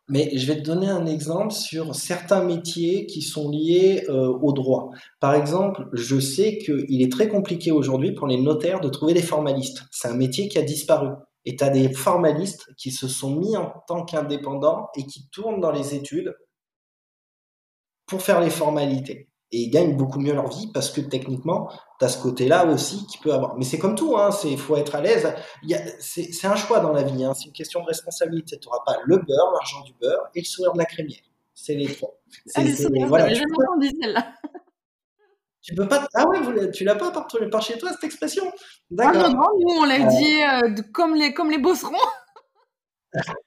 Mais je vais te donner un exemple sur certains métiers qui sont liés euh, au droit. Par exemple, je sais qu'il est très compliqué aujourd'hui pour les notaires de trouver des formalistes. C'est un métier qui a disparu. Et tu as des formalistes qui se sont mis en tant qu'indépendants et qui tournent dans les études pour faire les formalités. Et ils gagnent beaucoup mieux leur vie parce que techniquement, tu as ce côté-là aussi qui peut avoir. Mais c'est comme tout, hein, il faut être à l'aise. C'est un choix dans la vie, hein, c'est une question de responsabilité. Tu n'auras pas le beurre, l'argent du beurre et le sourire de la crémière. C'est les trois. Ah, voilà, tu, peux... tu peux pas. Ah ouais, tu l'as pas par, par chez toi cette expression? Ah, D'accord. non, nous on l'a euh. dit euh, comme les comme les bosserons.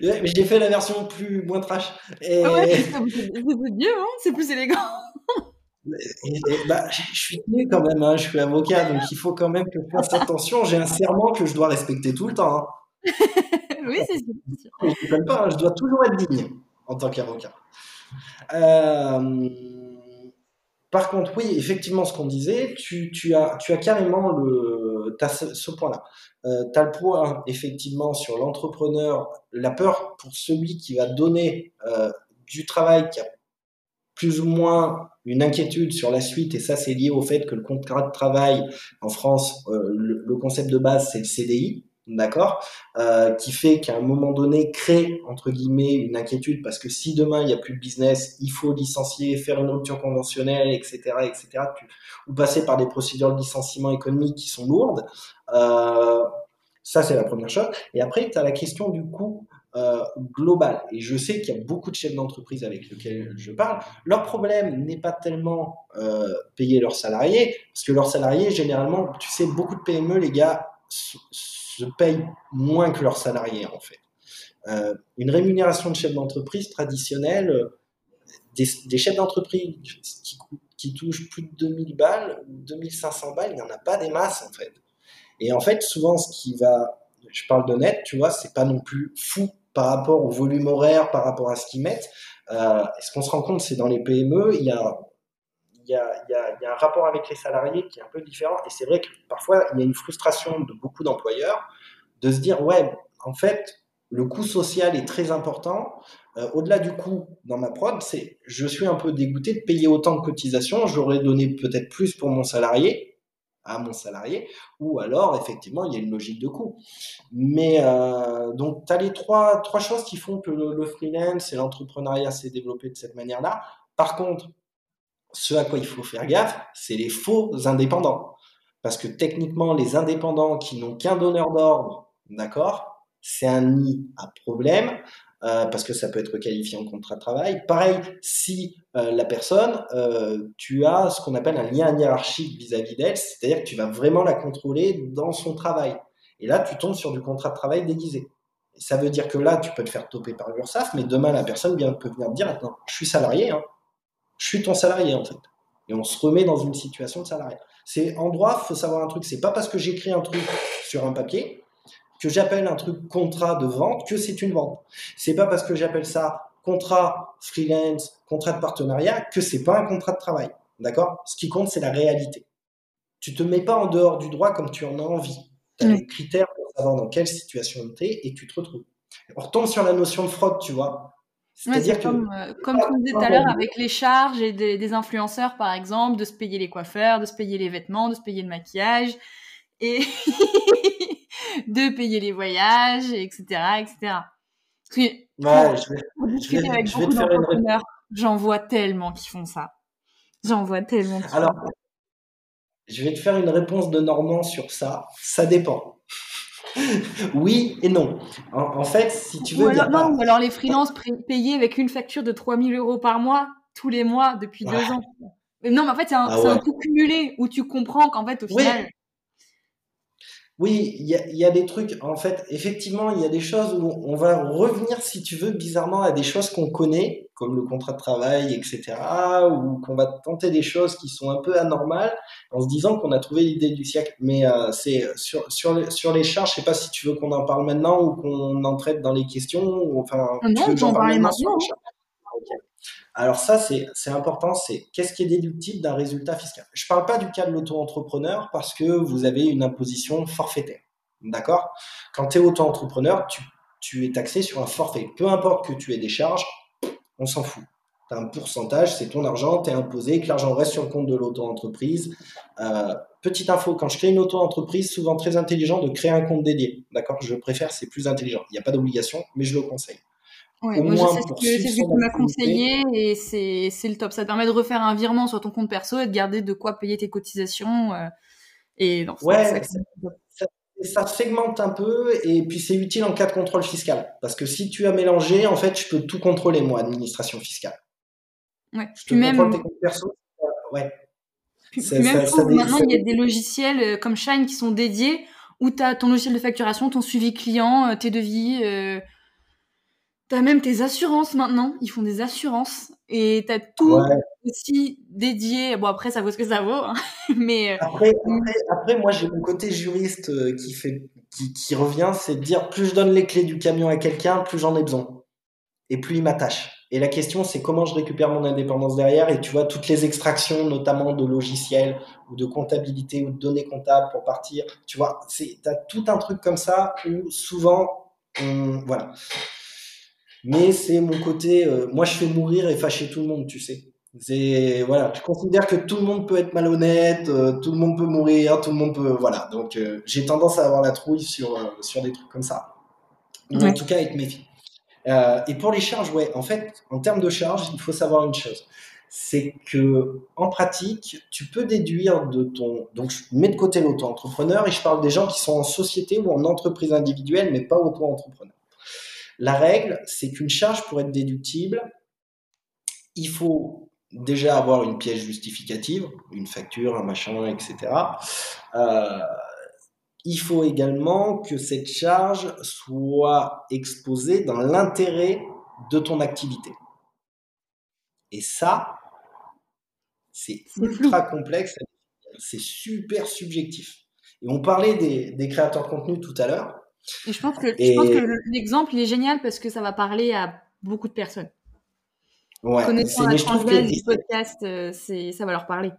J'ai fait la version plus moins trash. Et... Ah c'est mieux, hein c'est plus élégant. bah, je suis né quand même, hein, je suis avocat, donc il faut quand même que je fasse attention. J'ai un serment que je dois respecter tout le temps. Hein. oui, c'est sûr. Je ne pas, je dois toujours être digne en tant qu'avocat. Euh, par contre, oui, effectivement, ce qu'on disait, tu, as, carrément ce, point-là. Euh, tu as le point, effectivement, sur l'entrepreneur, la peur pour celui qui va donner euh, du travail, qui a plus ou moins une inquiétude sur la suite, et ça, c'est lié au fait que le contrat de travail en France, euh, le, concept de base, c'est le CDI d'accord, euh, qui fait qu'à un moment donné crée entre guillemets une inquiétude parce que si demain il n'y a plus de business, il faut licencier, faire une rupture conventionnelle, etc., etc., ou passer par des procédures de licenciement économique qui sont lourdes. Euh, ça c'est la première chose. Et après tu as la question du coût euh, global. Et je sais qu'il y a beaucoup de chefs d'entreprise avec lesquels je parle. Leur problème n'est pas tellement euh, payer leurs salariés, parce que leurs salariés, généralement, tu sais, beaucoup de PME, les gars, se payent moins que leurs salariés en fait. Euh, une rémunération de chef d'entreprise traditionnelle, des, chefs d'entreprise qui, qui, touchent plus de 2000 balles ou 2500 balles, il n'y en a pas des masses en fait. Et en fait, souvent, ce qui va, je parle de net, tu vois, c'est pas non plus fou par rapport au volume horaire, par rapport à ce qu'ils mettent. Euh, ce qu'on se rend compte, c'est dans les PME, il y a il y, a, y, a, un rapport avec les salariés qui est un peu différent. Et c'est vrai que parfois, il y a une frustration de beaucoup d'employeurs de se dire, ouais, en fait, le coût social est très important. Euh, au-delà du coût dans ma prod, c'est je suis un peu dégoûté de payer autant de cotisations. J'aurais donné peut-être plus pour mon salarié, à mon salarié, ou alors effectivement il y a une logique de coût. Mais euh, donc tu as les trois, trois choses qui font que le, le freelance et l'entrepreneuriat s'est développé de cette manière-là. Par contre, ce à quoi il faut faire gaffe, c'est les faux indépendants. Parce que techniquement, les indépendants qui n'ont qu'un donneur d'ordre, d'accord, c'est un nid à problème, euh, parce que ça peut être qualifié en contrat de travail. Pareil, si euh, la personne, euh, tu as ce qu'on appelle un lien hiérarchique vis-à-vis d'elle, c'est-à-dire que tu vas vraiment la contrôler dans son travail. Et là, tu tombes sur du contrat de travail déguisé. ça veut dire que là, tu peux te faire toper par l'URSSAF, mais demain, la personne peut venir te dire, non, je suis salarié, hein, je suis ton salarié en fait. Et on se remet dans une situation de salarié. C'est en droit, faut savoir un truc, c'est pas parce que j'écris un truc sur un papier que j'appelle un truc contrat de vente que c'est une vente. C'est pas parce que j'appelle ça contrat freelance, contrat de partenariat que c'est pas un contrat de travail. D'accord? Ce qui compte, c'est la réalité. Tu te mets pas en dehors du droit comme tu en as envie. Tu as les critères pour savoir dans quelle situation tu es et tu te retrouves. On retombe sur la notion de fraude, tu vois. C'est-à-dire comme, euh, comme tu disais tout à l'heure avec les charges et des, influenceurs, par exemple, de se payer les coiffeurs, de se payer les vêtements, de se payer le maquillage et de payer les voyages, etc., etc. ouais, je vais, avec beaucoup d'entrepreneurs, j'en vois tellement qui font ça. J'en vois tellement. Alors, je vais te faire une réponse de Normand sur ça. Ça dépend. oui et non. En, fait, si tu veux. Ou alors, non, ou alors les freelances payés avec une facture de 3000 euros par mois, tous les mois, depuis deux ans. non, mais en fait, c'est un, ah un, coût cumulé où tu comprends qu'en fait, au final. Oui, il y a, des trucs, en fait, effectivement, il y a des choses où on va revenir, si tu veux, bizarrement à des choses qu'on connaît, comme le contrat de travail, etc., ou qu'on va tenter des choses qui sont un peu anormales, en se disant qu'on a trouvé l'idée du siècle. Mais euh, c'est sur, sur, les, sur les charges, je sais pas si tu veux qu'on en parle maintenant ou qu'on en traite dans les questions, ou, enfin, non, tu veux parler maintenant. Alors ça, c'est important, c'est qu'est-ce qui est déductible d'un résultat fiscal? Je ne parle pas du cas de l'auto-entrepreneur parce que vous avez une imposition forfaitaire. D'accord? Quand tu es auto-entrepreneur, tu, es taxé sur un forfait. Peu importe que tu aies des charges, on s'en fout. Tu as un pourcentage, c'est ton argent, tu es imposé, que l'argent reste sur le compte de l'auto-entreprise. Euh, petite info, quand je crée une auto-entreprise, souvent très intelligent de créer un compte dédié. D'accord? Je préfère, c'est plus intelligent. Il n'y a pas d'obligation, mais je le conseille. Ouais, moi, je sais ce que, c'est ce que tu m'as conseillé et c'est le top. Ça te permet de refaire un virement sur ton compte perso et de garder de quoi payer tes cotisations. Euh, et non, ouais, ça, ça, segmente un peu et puis c'est utile en cas de contrôle fiscal. Parce que si tu as mélangé, en fait, je peux tout contrôler, moi, administration fiscale. Ouais, je puis même. Tes comptes perso, ouais. Puis, même maintenant, il y a des logiciels euh, comme Shine qui sont dédiés où tu as ton logiciel de facturation, ton suivi client, euh, tes devis. Euh, T'as même tes assurances maintenant, ils font des assurances. Et t'as tout aussi dédié. Bon après ça vaut ce que ça vaut, hein. mais euh, après, après, moi j'ai mon côté juriste euh, qui fait qui, qui revient, c'est de dire plus je donne les clés du camion à quelqu'un, plus j'en ai besoin. Et plus il m'attache. Et la question c'est comment je récupère mon indépendance derrière. Et tu vois toutes les extractions notamment de logiciels ou de comptabilité ou de données comptables pour partir, tu vois, c'est t'as tout un truc comme ça où souvent on, voilà mais c'est mon côté, euh, moi je fais mourir et fâcher tout le monde, tu sais. C'est voilà, je considère que tout le monde peut être malhonnête, euh, tout le monde peut mourir, tout le monde peut voilà. Donc euh, j'ai tendance à avoir la trouille sur sur des trucs comme ça. En tout cas avec mes filles. et pour les charges, ouais, en fait, en termes de charges, il faut savoir une chose, c'est que en pratique, tu peux déduire de ton donc je mets de côté l'auto-entrepreneur et je parle des gens qui sont en société ou en entreprise individuelle, mais pas auto-entrepreneur. La règle, c'est qu'une charge pour être déductible, il faut déjà avoir une pièce justificative, une facture, un machin, etc. Euh, il faut également que cette charge soit exposée dans l'intérêt de ton activité. Et ça, c'est ultra complexe, c'est super subjectif. Et on parlait des, des créateurs de contenu tout à l'heure. Et je pense que, que l'exemple, il est génial parce que ça va parler à beaucoup de personnes. Ouais, Connaissant la transversale du podcast, euh, ça va leur parler.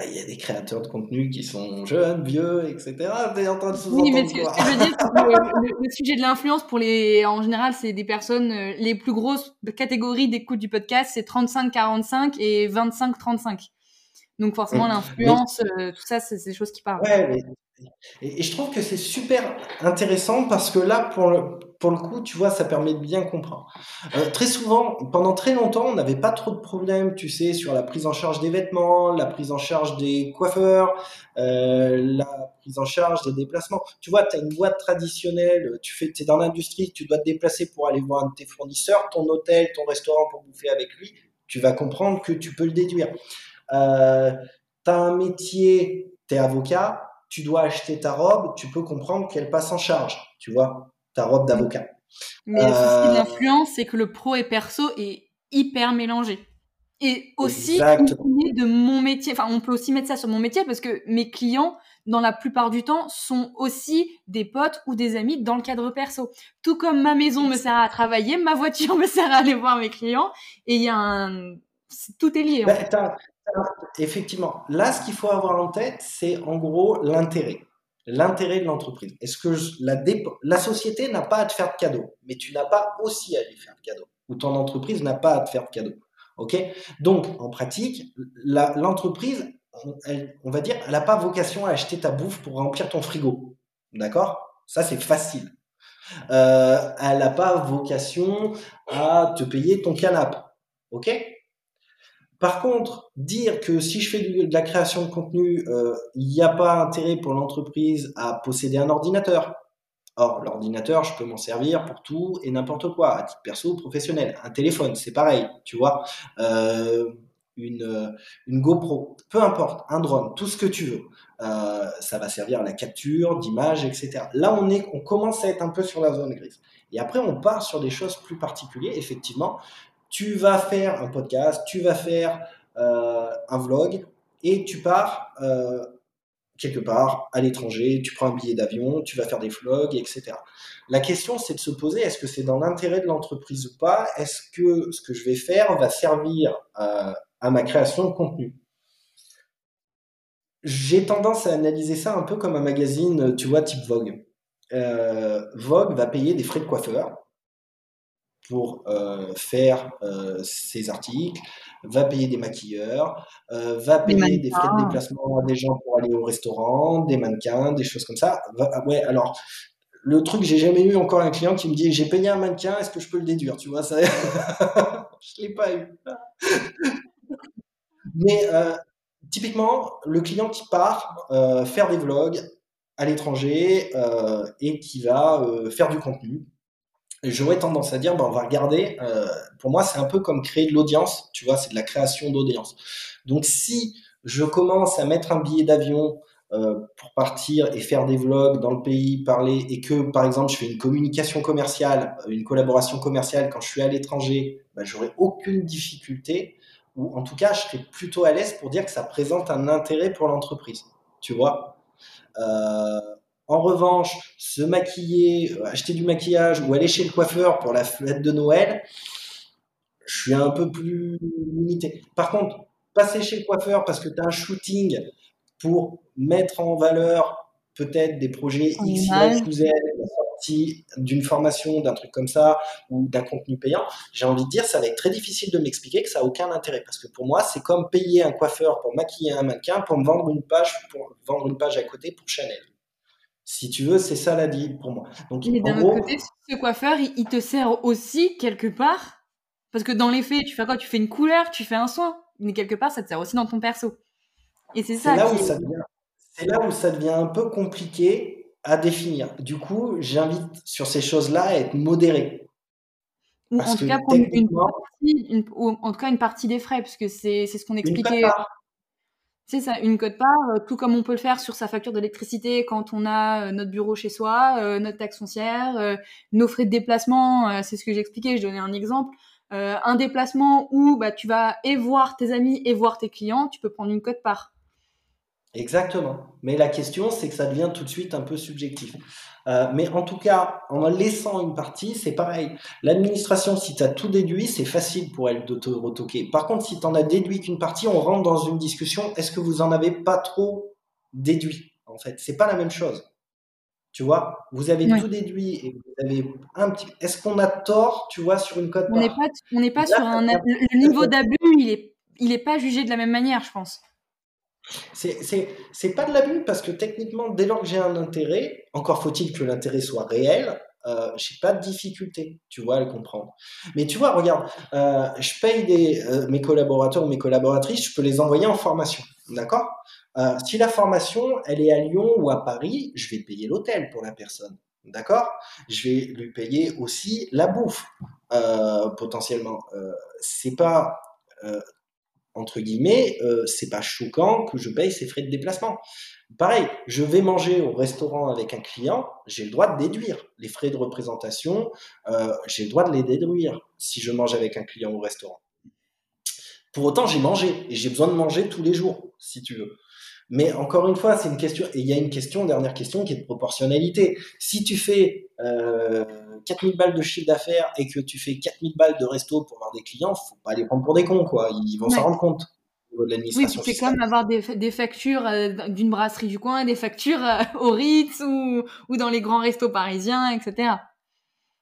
Ah, il y a des créateurs de contenu qui sont jeunes, vieux, etc. en train de Oui, mais ce que, je veux dire, le, le, sujet de l'influence pour les, en général, c'est des personnes, euh, les plus grosses catégories d'écoute du podcast, c'est 35-45 et 25-35. Donc forcément, mmh. l'influence, euh, tout ça, c'est des choses qui parlent. Ouais, mais et, je trouve que c'est super intéressant parce que là, pour le, pour le coup, tu vois, ça permet de bien comprendre. Euh, très souvent, pendant très longtemps, on n'avait pas trop de problèmes, tu sais, sur la prise en charge des vêtements, la prise en charge des coiffeurs, euh, la prise en charge des déplacements. Tu vois, tu as une boîte traditionnelle, tu fais, es dans l'industrie, tu dois te déplacer pour aller voir un de tes fournisseurs, ton hôtel, ton restaurant pour bouffer avec lui, tu vas comprendre que tu peux le déduire. Euh, tu as un métier, tu es avocat, tu dois acheter ta robe, tu peux comprendre qu'elle passe en charge, tu vois, ta robe d'avocat. Mais le souci de l'influence, c'est que le pro et perso est hyper mélangé. Et aussi, de mon métier, enfin, on peut aussi mettre ça sur mon métier parce que mes clients, dans la plupart du temps, sont aussi des potes ou des amis dans le cadre perso. Tout comme ma maison me sert à travailler, ma voiture me sert à aller voir mes clients, et il y a un, tout est lié. Ben, effectivement, là, ce qu'il faut avoir en tête, c'est en gros l'intérêt. L'intérêt de l'entreprise. Est-ce que la, société n'a pas à te faire de cadeau, mais tu n'as pas aussi à lui faire de cadeau, ou ton entreprise n'a pas à te faire de cadeau. Ok? Donc, en pratique, l'entreprise, on, va dire, elle n'a pas vocation à acheter ta bouffe pour remplir ton frigo. D'accord? Ça, c'est facile. Euh, elle n'a pas vocation à te payer ton canapé. Ok? Par contre, dire que si je fais de la création de contenu, euh, il n'y a pas intérêt pour l'entreprise à posséder un ordinateur. Or, l'ordinateur, je peux m'en servir pour tout et n'importe quoi, à titre perso ou professionnel. Un téléphone, c'est pareil, tu vois. Euh, une, une GoPro, peu importe, un drone, tout ce que tu veux. Euh, ça va servir à la capture d'images, etc. Là, on, est, on commence à être un peu sur la zone grise. Et après, on part sur des choses plus particulières, effectivement tu vas faire un podcast, tu vas faire euh, un vlog et tu pars euh, quelque part à l'étranger, tu prends un billet d'avion, tu vas faire des vlogs, etc. La question, c'est de se poser, est-ce que c'est dans l'intérêt de l'entreprise ou pas? Est-ce que ce que je vais faire va servir euh, à ma création de contenu? J'ai tendance à analyser ça un peu comme un magazine, tu vois, type Vogue. Vogue va payer des frais de coiffeur pour euh, faire euh, ses articles, va payer des maquilleurs, euh, va payer des frais de déplacement à des gens pour aller au restaurant, des mannequins, des choses comme ça. Ah ouais, alors le truc, j'ai jamais eu encore un client qui me dit j'ai payé un mannequin, est-ce que je peux le déduire Tu vois, ça, je l'ai pas eu. Mais typiquement, le client qui part faire des vlogs à l'étranger et qui va faire du contenu, j'aurais tendance à dire, ben, on va regarder, euh, pour moi, c'est un peu comme créer de l'audience, tu vois, c'est de la création d'audience. Donc, si je commence à mettre un billet d'avion euh, pour partir et faire des vlogs dans le pays, parler, et que, par exemple, je fais une communication commerciale, euh, une collaboration commerciale quand je suis à l'étranger, ben, j'aurai aucune difficulté, ou en tout cas, je serai plutôt à l'aise pour dire que ça présente un intérêt pour l'entreprise, tu vois. Euh, en revanche, se maquiller, euh, acheter du maquillage ou aller chez le coiffeur pour la fête de Noël, je suis un peu plus limité. Par contre, passer chez le coiffeur parce que tu as un shooting pour mettre en valeur peut-être des projets X, Y ou Z, la sortie d'une formation, d'un truc comme ça, ou d'un contenu payant, j'ai envie de dire, ça va être très difficile de m'expliquer que ça n'a aucun intérêt. Parce que pour moi, c'est comme payer un coiffeur pour maquiller un mannequin pour me vendre une page, pour vendre une page à côté pour Chanel. Si tu veux, c'est ça la vie pour moi. Donc, Mais d'un autre côté, ce coiffeur, il, te sert aussi quelque part. Parce que dans les faits, tu fais quoi? Tu fais une couleur, tu fais un soin. Mais quelque part, ça te sert aussi dans ton perso. Et c'est ça. Là où ça devient, c'est là où ça devient un peu compliqué à définir. Du coup, j'invite sur ces choses-là à être modéré. Ou en tout cas, prendre une partie, en tout cas une partie des frais, parce que c'est ce qu'on expliquait c'est ça, une cote part, euh, tout comme on peut le faire sur sa facture d'électricité quand on a euh, notre bureau chez soi, euh, notre taxe foncière, nos frais de déplacement, c'est ce que j'expliquais, je donnais un exemple. un déplacement où bah, tu vas et voir tes amis et voir tes clients, tu peux prendre une cote part. Exactement. Mais la question, c'est que ça devient tout de suite un peu subjectif. Euh, mais en tout cas, en laissant une partie, c'est pareil. L'administration, si tu as tout déduit, c'est facile pour elle de te retoquer. Par contre, si tu en as déduit qu'une partie, on rentre dans une discussion, est-ce que vous en avez pas trop déduit En fait, c'est pas la même chose. Tu vois, vous avez tout déduit et vous avez un petit. Est-ce qu'on a tort, tu vois, sur une cote On n'est pas, on n'est pas sur un. Le niveau d'abus, il est, il est pas jugé de la même manière, je pense. C'est pas de l'abus parce que techniquement, dès lors que j'ai un intérêt, encore faut-il que l'intérêt soit réel, euh, j'ai pas de difficulté, tu vois, à le comprendre. Mais tu vois, regarde, euh, je paye euh, mes collaborateurs ou mes collaboratrices, je peux les envoyer en formation, d'accord? Euh, Si la formation, elle est à Lyon ou à Paris, je vais payer l'hôtel pour la personne, d'accord? Je vais lui payer aussi la bouffe, potentiellement. c'est pas entre guillemets, euh, c'est pas choquant que je paye ces frais de déplacement. Pareil, je vais manger au restaurant avec un client, j'ai le droit de déduire les frais de représentation, euh, j'ai le droit de les déduire si je mange avec un client au restaurant. Pour autant, j'ai mangé et j'ai besoin de manger tous les jours, si tu veux. Mais encore une fois, c'est une question, et il y a une question, dernière question, qui est de proportionnalité. Si tu fais euh, 4000 balles de chiffre d'affaires et que tu fais 4000 balles de resto pour avoir des clients, faut pas les prendre pour des cons, quoi. Ils vont s'en rendre compte. Oui, c'est comme avoir des, des factures euh, d'une brasserie du coin, des factures euh, au Ritz ou, ou dans les grands restos parisiens, etc.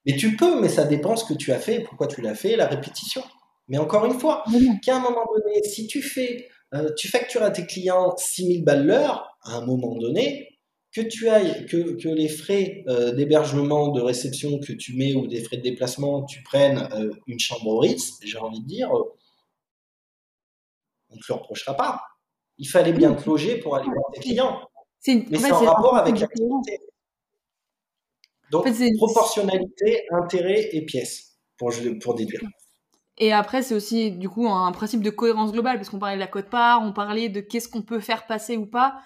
Mais tu peux, mais ça dépend ce que tu as fait, pourquoi tu l'as fait, la répétition. Mais encore une fois, qu'à un moment donné, si tu fais, euh, tu factures à tes clients 6000 balles l'heure, à un moment donné, que tu ailles, que, que les frais euh, d'hébergement, de réception que tu mets ou des frais de déplacement, tu prennes euh, une chambre au Ritz, j'ai envie de dire, euh, on ne te le reprochera pas. Il fallait bien te loger pour aller voir tes clients. Mais c'est en rapport avec l'activité. Donc, proportionnalité, intérêt et pièce, pour, pour déduire. Et après, c'est aussi du coup un principe de cohérence globale, parce qu'on parlait de la cote-part, on parlait de qu'est-ce qu'on peut faire passer ou pas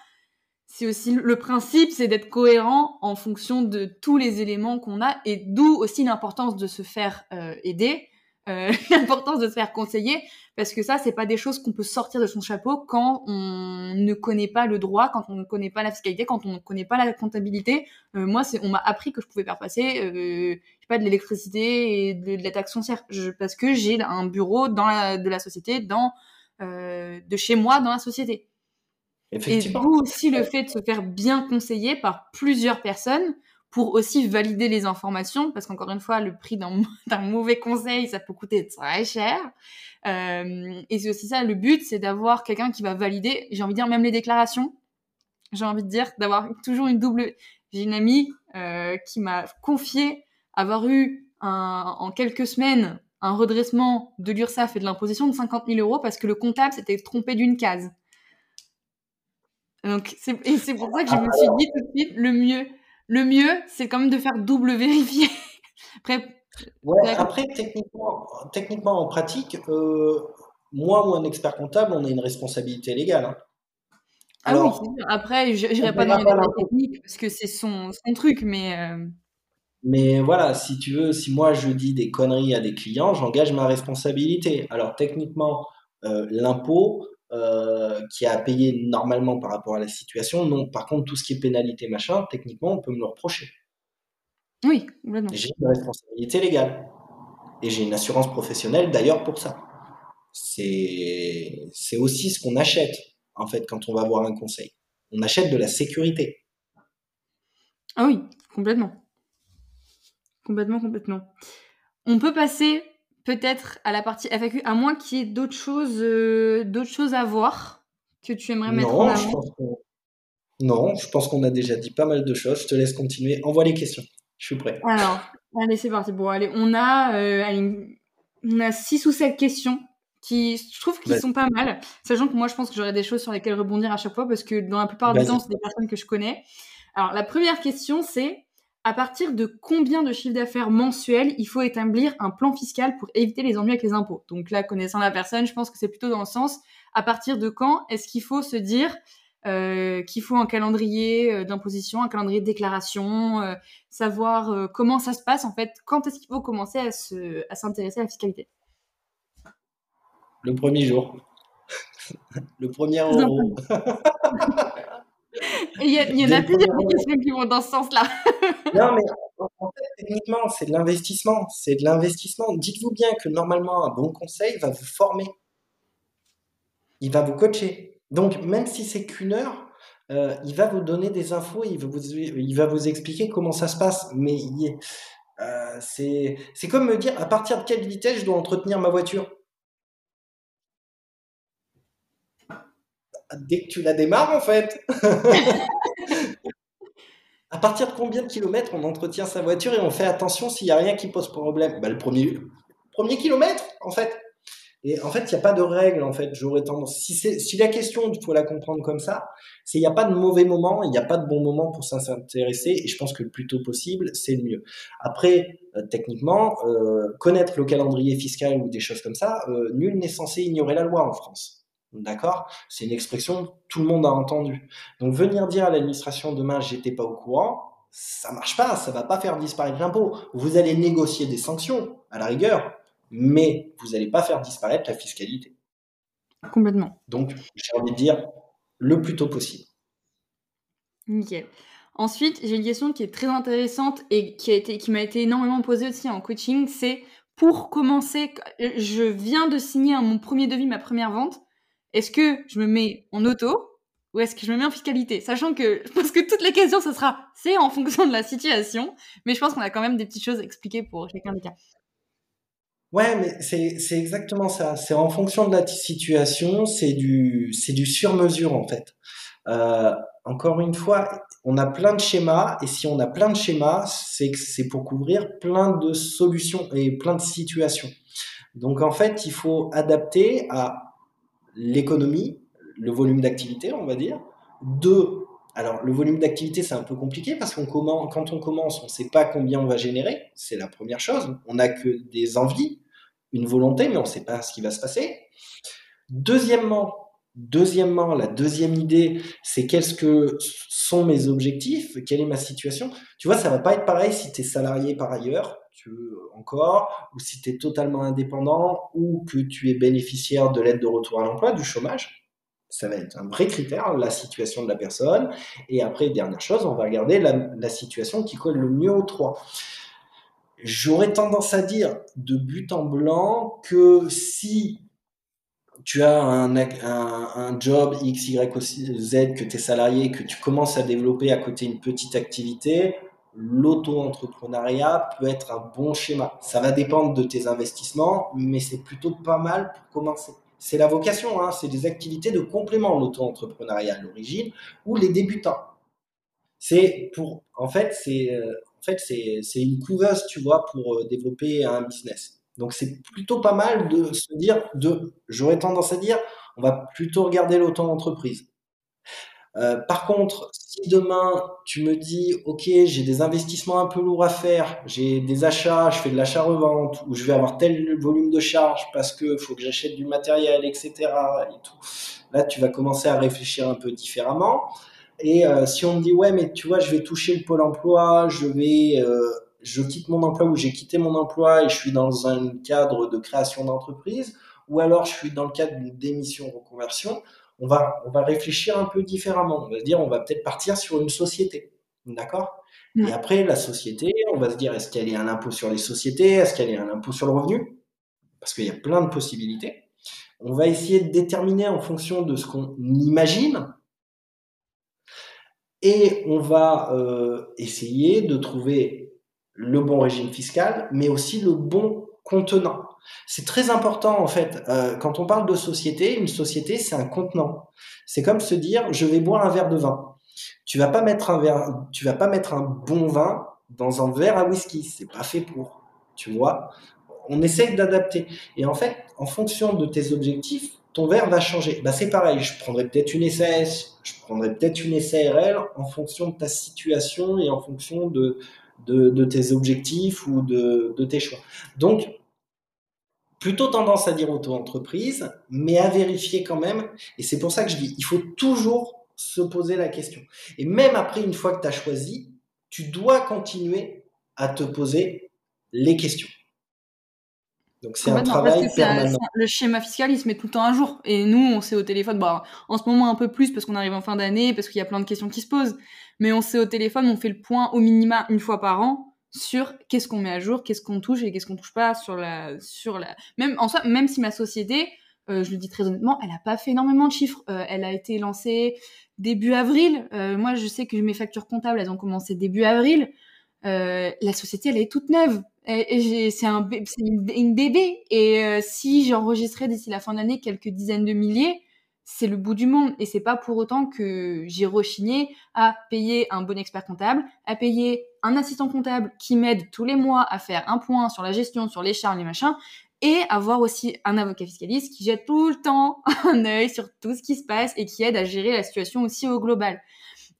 c'est aussi le principe, c'est d'être cohérent en fonction de tous les éléments qu'on a et d'où aussi l'importance de se faire euh, aider, euh, l'importance de se faire conseiller, parce que ça, c'est pas des choses qu'on peut sortir de son chapeau quand on ne connaît pas le droit, quand on ne connaît pas la fiscalité, quand on ne connaît pas la comptabilité. Euh, moi, c'est, on m'a appris que je pouvais faire passer, euh, pas, de l'électricité et de, la taxe foncière, parce que j'ai un bureau dans la, de la société, dans de chez moi dans la société. Et d'où aussi le fait de se faire bien conseiller par plusieurs personnes pour aussi valider les informations, parce qu'encore une fois, le prix d'un mauvais conseil, ça peut coûter très cher. Euh, et c'est aussi ça, le but, c'est d'avoir quelqu'un qui va valider, j'ai envie de dire, même les déclarations. J'ai envie de dire d'avoir toujours une double... J'ai une amie euh, qui m'a confié avoir eu un, en quelques semaines un redressement de l'URSSAF et de l'imposition de 50 000 euros parce que le comptable s'était trompé d'une case. Donc, et c'est pour ça que je me suis dit tout de suite, le mieux, le mieux, c'est quand même de faire double vérifier. après, ouais, après techniquement, techniquement, en pratique, euh, moi ou un expert comptable, on a une responsabilité légale. Hein. Alors, ah oui, après, je n'irai pas dans les détails techniques parce que c'est son, son, truc, mais. Euh, mais voilà, si tu veux, si moi je dis des conneries à des clients, j'engage ma responsabilité. Alors techniquement, euh, l'impôt euh, qui a à payer normalement par rapport à la situation, non. Par contre, tout ce qui est pénalité, machin, techniquement, on peut me le reprocher. Oui, complètement. J'ai une responsabilité légale. Et j'ai une assurance professionnelle d'ailleurs pour ça. C'est aussi ce qu'on achète, en fait, quand on va voir un conseil. On achète de la sécurité. Ah oui, complètement. Complètement, complètement. On peut passer peut-être à la partie FAQ, à moins qu'il y ait d'autres choses, euh, d'autres choses à voir que tu aimerais mettre en avant. Je pense non, je pense qu'on a déjà dit pas mal de choses. Je te laisse continuer. Envoie les questions. Je suis prêt. Alors, allez, c'est parti. Bon, allez, on a, euh, on a six ou sept questions qui, je trouve, qui sont pas mal. Sachant que moi, je pense que j'aurais des choses sur lesquelles rebondir à chaque fois parce que dans la plupart du temps, c'est des personnes que je connais. Alors, la première question, c'est à partir de combien de chiffre d'affaires mensuel il faut établir un plan fiscal pour éviter les ennuis avec les impôts? Donc là, connaissant la personne, je pense que c'est plutôt dans le sens à partir de quand est-ce qu'il faut se dire euh, qu'il faut un calendrier euh, d'imposition, un calendrier de déclaration, euh, savoir comment ça se passe en fait, quand est-ce qu'il faut commencer à, se, à s'intéresser à la fiscalité? Le premier jour. Le premier euro. Il y, en a plusieurs questions qui vont dans ce sens-là. non, mais en fait, techniquement, c'est de l'investissement. C'est de l'investissement. Dites-vous bien que normalement, un bon conseil va vous former. Il va vous coacher. Donc, même si c'est qu'une heure, euh, il va vous donner des infos, il va vous, il va vous expliquer comment ça se passe. Mais euh, c'est comme me dire à partir de quelle vitesse je dois entretenir ma voiture? Dès que tu la démarres, en fait. à partir de combien de kilomètres on entretient sa voiture et on fait attention s'il n'y a rien qui pose problème? Bah, Le premier, premier kilomètre, en fait. Et en fait, il n'y a pas de règle, en fait. J'aurais tendance. Si, si la question, il faut la comprendre comme ça, c'est il n'y a pas de mauvais moment, il n'y a pas de bon moment pour s'intéresser. Et je pense que le plus tôt possible, c'est le mieux. Après, euh, techniquement, euh, connaître le calendrier fiscal ou des choses comme ça, euh, nul n'est censé ignorer la loi en France. D'accord? C'est une expression que tout le monde a entendue. Donc venir dire à l'administration demain j'étais pas au courant, ça marche pas, ça va pas faire disparaître l'impôt. Vous allez négocier des sanctions à la rigueur, mais vous n'allez pas faire disparaître la fiscalité. Complètement. Donc j'ai envie de dire le plus tôt possible. Nickel. Ensuite, j'ai une question qui est très intéressante et qui a été, qui m'a été énormément posée aussi en coaching, c'est pour commencer, je viens de signer mon premier devis, ma première vente est-ce que je me mets en auto ou est-ce que je me mets en fiscalité? Sachant que je pense que toutes les questions, ce sera c'est en fonction de la situation, mais je pense qu'on a quand même des petites choses à expliquer pour chacun des cas. Ouais, mais c'est exactement ça. C'est en fonction de la situation, c'est du, du sur-mesure en fait. Euh, encore une fois, on a plein de schémas, et si on a plein de schémas, c'est que c'est pour couvrir plein de solutions et plein de situations. Donc en fait, il faut adapter à l'économie, le volume d'activité, on va dire. Deux, alors le volume d'activité, c'est un peu compliqué parce qu'on commence, quand on commence, on ne sait pas combien on va générer. C'est la première chose. On n'a que des envies, une volonté, mais on ne sait pas ce qui va se passer. Deuxièmement, Deuxièmement, la deuxième idée, c'est qu'est-ce que sont mes objectifs, quelle est ma situation? Tu vois, ça va pas être pareil si tu es salarié par ailleurs, tu veux encore, ou si tu es totalement indépendant, ou que tu es bénéficiaire de l'aide de retour à l'emploi, du chômage. Ça va être un vrai critère, la situation de la personne. Et après, dernière chose, on va regarder la, situation qui colle le mieux aux trois. J'aurais tendance à dire de but en blanc que si tu as un, un, job X, Y, Z, que tu es salarié, que tu commences à développer à côté une petite activité, l'auto-entrepreneuriat peut être un bon schéma. Ça va dépendre de tes investissements, mais c'est plutôt pas mal pour commencer. C'est la vocation, hein, c'est des activités de complément, l'auto-entrepreneuriat à l'origine, ou les débutants. C'est pour, en fait, c'est, euh, en fait, c'est, une couveuse, tu vois, pour euh, développer un business. Donc, c'est plutôt pas mal de se dire, de, j'aurais tendance à dire, on va plutôt regarder l'auto-entreprise. Euh, par contre, si demain tu me dis, ok, j'ai des investissements un peu lourds à faire, j'ai des achats, je fais de l'achat-revente, ou je vais avoir tel volume de charges parce que faut que j'achète du matériel, etc. Et tout. Là, tu vas commencer à réfléchir un peu différemment. Et euh, si on me dit, ouais, mais tu vois, je vais toucher le pôle emploi, je vais, euh, je quitte mon emploi ou j'ai quitté mon emploi et je suis dans un cadre de création d'entreprise, ou alors je suis dans le cadre d'une démission reconversion on va, on va réfléchir un peu différemment. On va se dire, on va peut-être partir sur une société. D'accord? Et après, la société, on va se dire, est-ce qu'elle est un impôt sur les sociétés? Est-ce qu'elle est un impôt sur le revenu? Parce qu'il y a plein de possibilités. On va essayer de déterminer en fonction de ce qu'on imagine. Et on va euh, essayer de trouver le bon régime fiscal, mais aussi le bon contenant. C'est très important en fait. Euh, quand on parle de société, une société c'est un contenant. C'est comme se dire je vais boire un verre de vin. Tu vas pas mettre un verre, tu vas pas mettre un bon vin dans un verre à whisky. C'est pas fait pour. Tu vois? On essaye d'adapter. Et en fait, en fonction de tes objectifs, ton verre va changer. Bah, c'est pareil. Je prendrais peut-être une SAS, je prendrais peut-être une SARL en fonction de ta situation et en fonction de, de, tes objectifs ou de, de tes choix. Donc, plutôt tendance à dire auto-entreprise, mais à vérifier quand même. Et c'est pour ça que je dis, il faut toujours se poser la question. Et même après, une fois que tu as choisi, tu dois continuer à te poser les questions. Donc c'est un travail permanent. le schéma fiscal, il se met tout le temps à jour. Et nous, on sait au téléphone, bah, en ce moment un peu plus parce qu'on arrive en fin d'année, parce qu'il y a plein de questions qui se posent. Mais on sait au téléphone, on fait le point au minima une fois par an sur qu'est-ce qu'on met à jour, qu'est-ce qu'on touche et qu'est-ce qu'on touche pas sur la, sur la, même en soi, même si ma société, euh, je le dis très honnêtement, elle a pas fait énormément de chiffres. Euh, elle a été lancée début avril. Euh, moi, je sais que mes factures comptables, elles ont commencé début avril. la société, elle est toute neuve. C'est un, une, une, bébé. Et si j'enregistrais d'ici la fin d'année quelques dizaines de milliers, c'est le bout du monde et c'est pas pour autant que j'ai rechigné à payer un bon expert comptable, à payer un assistant comptable qui m'aide tous les mois à faire un point sur la gestion, sur les charges, les machins, et avoir aussi un avocat fiscaliste qui jette tout le temps un œil sur tout ce qui se passe et qui aide à gérer la situation aussi au global.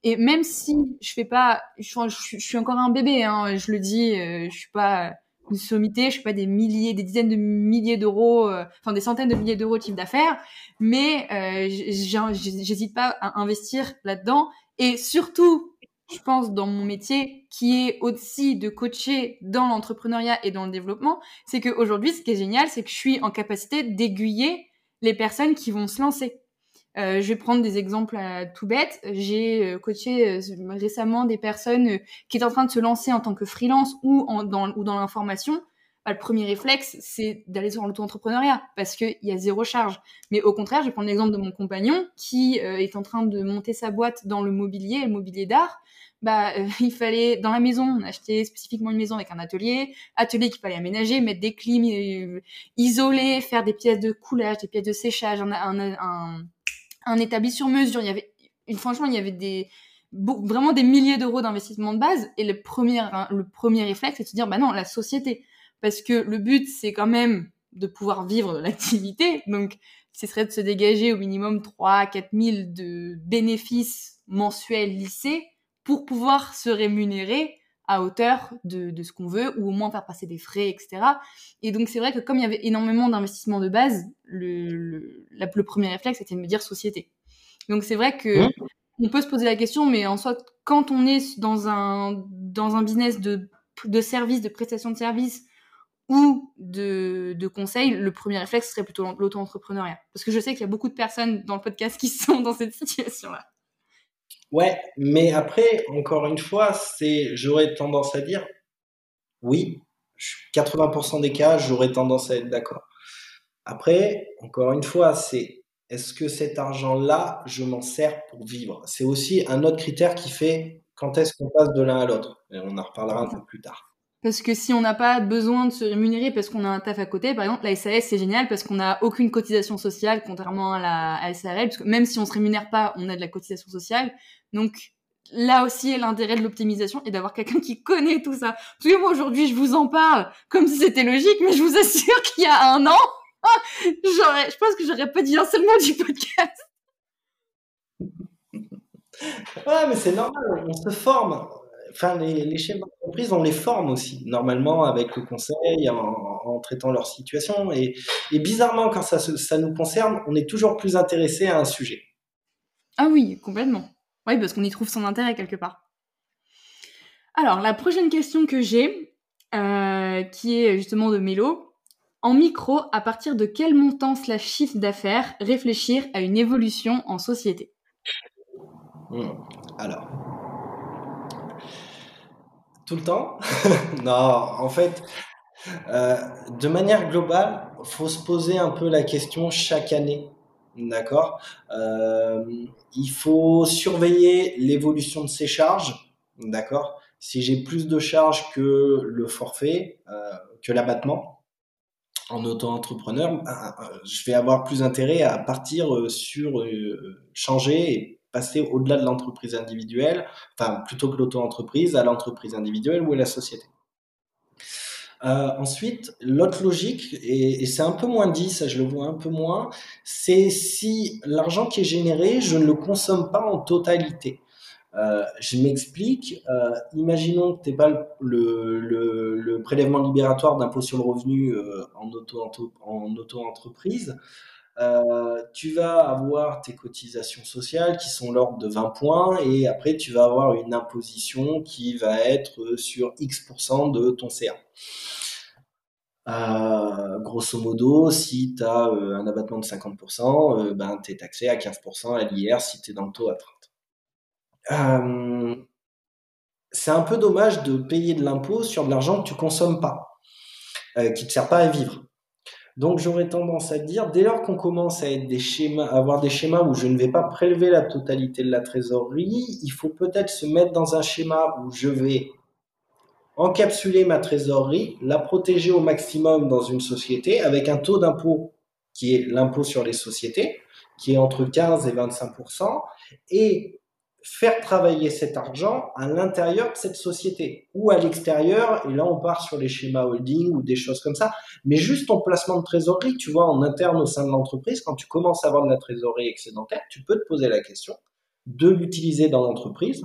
Et même si je fais pas, je, suis encore un bébé, hein, je le dis, euh, je suis pas une sommité, je suis pas des milliers, des dizaines de milliers d'euros, euh, enfin des centaines de milliers d'euros de chiffre d'affaires, mais euh, j'hésite pas à investir là-dedans. Et surtout, je pense dans mon métier, qui est aussi de coacher dans l'entrepreneuriat et dans le développement, c'est qu'aujourd'hui, ce qui est génial, c'est que je suis en capacité d'aiguiller les personnes qui vont se lancer. Euh, je vais prendre des exemples euh, tout bêtes. J'ai euh, coaché récemment des personnes qui étaient en train de se lancer en tant que freelance ou, en, dans, dans l'information. Bah, le premier réflexe, c'est d'aller sur l'auto-entrepreneuriat parce qu'il y a zéro charge. Mais au contraire, je vais prendre l'exemple de mon compagnon qui est en train de monter sa boîte dans le mobilier, le mobilier d'art. Bah, il fallait dans la maison, acheter spécifiquement une maison avec un atelier, atelier qu'il fallait aménager, mettre des clim, isoler, faire des pièces de coulage, des pièces de séchage, un, un, un un établi sur mesure. Il y avait, franchement, il y avait des, vraiment des milliers d'euros d'investissement de base. Et le premier, le premier réflexe, c'est de se dire, bah non, la société. Parce que le but, c'est quand même de pouvoir vivre de l'activité. Donc, ce serait de se dégager au minimum 3 4 000 de bénéfices mensuels lycée pour pouvoir se rémunérer à hauteur de, de ce qu'on veut, ou au moins faire passer des frais, etc. Et donc c'est vrai que comme il y avait énormément d'investissements de base, le, le, le, premier réflexe était de me dire société. Donc c'est vrai que mmh. on peut se poser la question, mais en soit, quand on est dans un, dans un business de, de service, de prestation de service, ou de, de conseil, le premier réflexe serait plutôt l'auto-entrepreneuriat. Parce que je sais qu'il y a beaucoup de personnes dans le podcast qui sont dans cette situation-là. Ouais, mais après, encore une fois, c'est, j'aurais tendance à dire, oui, 80% des cas, j'aurais tendance à être d'accord. Après, encore une fois, c'est, est-ce que cet argent-là, je m'en sers pour vivre? C'est aussi un autre critère qui fait quand est-ce qu'on passe de l'un à l'autre. On en reparlera un peu plus tard. Parce que si on n'a pas besoin de se rémunérer parce qu'on a un taf à côté, par exemple, la SAS, c'est génial parce qu'on n'a aucune cotisation sociale, contrairement à la SRL, parce que même si on se rémunère pas, on a de la cotisation sociale. Donc, là aussi, l'intérêt de l'optimisation est d'avoir quelqu'un qui connaît tout ça. Parce que moi, aujourd'hui, je vous en parle comme si c'était logique, mais je vous assure qu'il y a un an, j'aurais, je pense que j'aurais pas dit un seul mot du podcast. Ouais, mais c'est normal, on se forme enfin, les, les chefs d'entreprise, on les forme aussi, normalement, avec le conseil, en, traitant leur situation. Et, bizarrement, quand ça, ça, nous concerne, on est toujours plus intéressé à un sujet. Ah oui, complètement. Oui, parce qu'on y trouve son intérêt quelque part. Alors, la prochaine question que j'ai, euh, qui est justement de Mélo. En micro, à partir de quel montant slash chiffre d'affaires réfléchir à une évolution en société? Hmm. Alors, tout le temps Non, en fait, euh, de manière globale, faut se poser un peu la question chaque année. D'accord? Euh, Il faut surveiller l'évolution de ses charges. D'accord? Si j'ai plus de charges que le forfait, euh, que l'abattement, en auto-entrepreneur, je vais avoir plus intérêt à partir sur changer passer au-delà de l'entreprise individuelle, enfin plutôt que l'auto-entreprise, à l'entreprise individuelle ou à la société. Euh, ensuite, l'autre logique, et, c'est un peu moins dit, ça je le vois un peu moins, c'est si l'argent qui est généré, je ne le consomme pas en totalité. Euh, je m'explique. Euh, imaginons que tu n'es pas le, prélèvement libératoire d'impôt sur le revenu en auto-entreprise. Auto euh, tu vas avoir tes cotisations sociales qui sont l'ordre de 20 points et après tu vas avoir une imposition qui va être sur X% de ton CA. Euh, grosso modo, si tu as euh, un abattement de 50%, ben, tu es taxé à 15% à l'IR si tu es dans le taux à 30. c'est un peu dommage de payer de l'impôt sur de l'argent que tu consommes pas, qui ne te sert pas à vivre. Donc j'aurais tendance à dire, dès lors qu'on commence à, être des schémas, avoir des schémas où je ne vais pas prélever la totalité de la trésorerie, il faut peut-être se mettre dans un schéma où je vais encapsuler ma trésorerie, la protéger au maximum dans une société avec un taux d'impôt qui est l'impôt sur les sociétés, qui est entre 15 et 25 et faire travailler cet argent à l'intérieur de cette société ou à l'extérieur. Et là, on part sur les schémas holding ou des choses comme ça. Mais juste ton placement de trésorerie, tu vois, en interne au sein de l'entreprise, quand tu commences à avoir de la trésorerie excédentaire, tu peux te poser la question de l'utiliser dans l'entreprise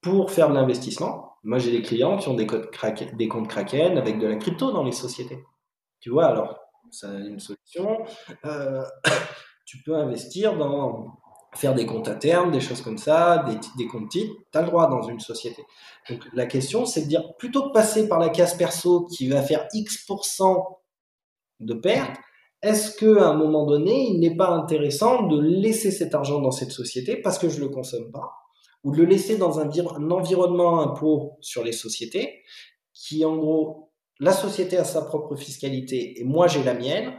pour faire de l'investissement. Moi, j'ai des clients qui ont des, comptes Kraken avec de la crypto dans les sociétés. Tu vois, alors, c'est une solution. Euh, tu peux investir dans faire des comptes à terme, des choses comme ça, des, comptes titres, tu as le droit dans une société. Donc la question, c'est de dire, plutôt que passer par la case perso qui va faire X% de perte, est-ce qu'à un moment donné, il n'est pas intéressant de laisser cet argent dans cette société parce que je ne le consomme pas, ou de le laisser dans un, un environnement impôt sur les sociétés, qui en gros, la société a sa propre fiscalité et moi j'ai la mienne,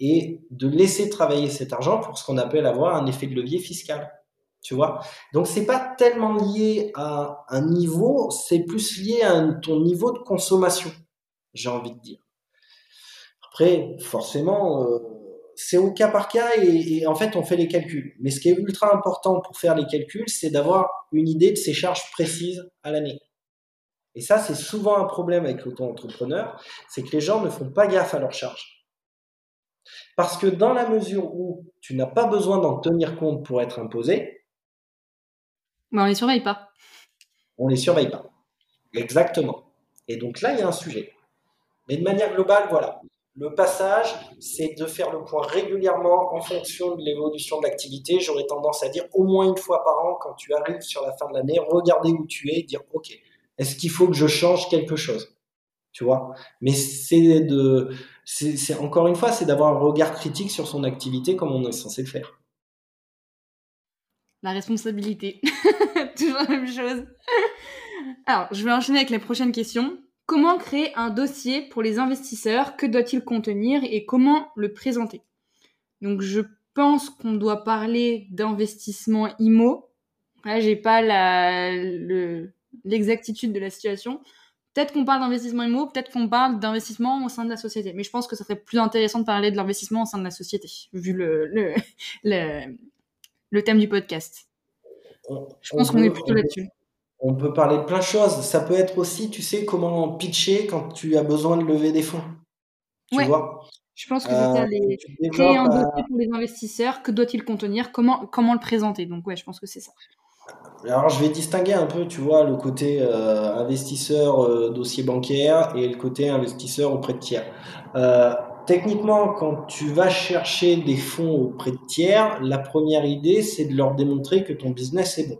et de laisser travailler cet argent pour ce qu'on appelle avoir un effet de levier fiscal. Tu vois? Donc c'est pas tellement lié à un niveau, c'est plus lié à ton niveau de consommation, j'ai envie de dire. Après, forcément, euh, c'est au cas par cas et, en fait on fait les calculs. Mais ce qui est ultra important pour faire les calculs, c'est d'avoir une idée de ses charges précises à l'année. Et ça, c'est souvent un problème avec l'auto-entrepreneur, c'est que les gens ne font pas gaffe à leurs charges. Parce que dans la mesure où tu n'as pas besoin d'en tenir compte pour être imposé, mais on les surveille pas. On les surveille pas. Exactement. Et donc là, il y a un sujet. Mais de manière globale, voilà. Le passage, c'est de faire le point régulièrement en fonction de l'évolution de l'activité. J'aurais tendance à dire au moins une fois par an, quand tu arrives sur la fin de l'année, regarder où tu es et dire, OK, est-ce qu'il faut que je change quelque chose? Tu vois? Mais c'est de, c'est encore une fois, c'est d'avoir un regard critique sur son activité comme on est censé le faire. La responsabilité, toujours la même chose. Alors, je vais enchaîner avec la prochaine question. Comment créer un dossier pour les investisseurs? Que doit-il contenir et comment le présenter? Donc, je pense qu'on doit parler d'investissement IMO. Là, j'ai pas l'exactitude de la situation. Peut-être qu'on parle d'investissement IMO, peut-être qu'on parle d'investissement au sein de la société. Mais je pense que ça serait plus intéressant de parler de l'investissement au sein de la société, vu le, le, le, thème du podcast. je pense qu'on est plutôt là-dessus. On peut parler de plein de choses. Ça peut être aussi, tu sais, comment pitcher quand tu as besoin de lever des fonds. Tu vois? Je pense que c'est euh, créer un dossier pour les investisseurs. Que doit-il contenir? Comment, comment le présenter? Donc, ouais, je pense que c'est ça. Alors, je vais distinguer un peu, tu vois, le côté euh, investisseur euh, dossier bancaire et le côté investisseur auprès de tiers. Euh, techniquement, quand tu vas chercher des fonds auprès de tiers, la première idée, c'est de leur démontrer que ton business est bon.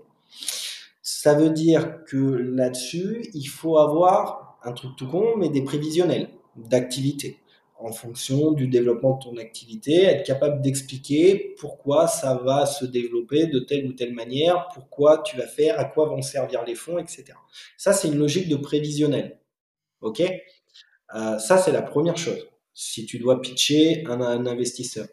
Ça veut dire que là-dessus, il faut avoir un truc tout con, mais des prévisionnels d'activité en fonction du développement de ton activité, être capable d'expliquer pourquoi ça va se développer de telle ou telle manière, pourquoi tu vas faire, à quoi vont servir les fonds, etc. Ça, c'est une logique de prévisionnel. OK? Euh, Ça, c'est la première chose. Si tu dois pitcher un, un investisseur.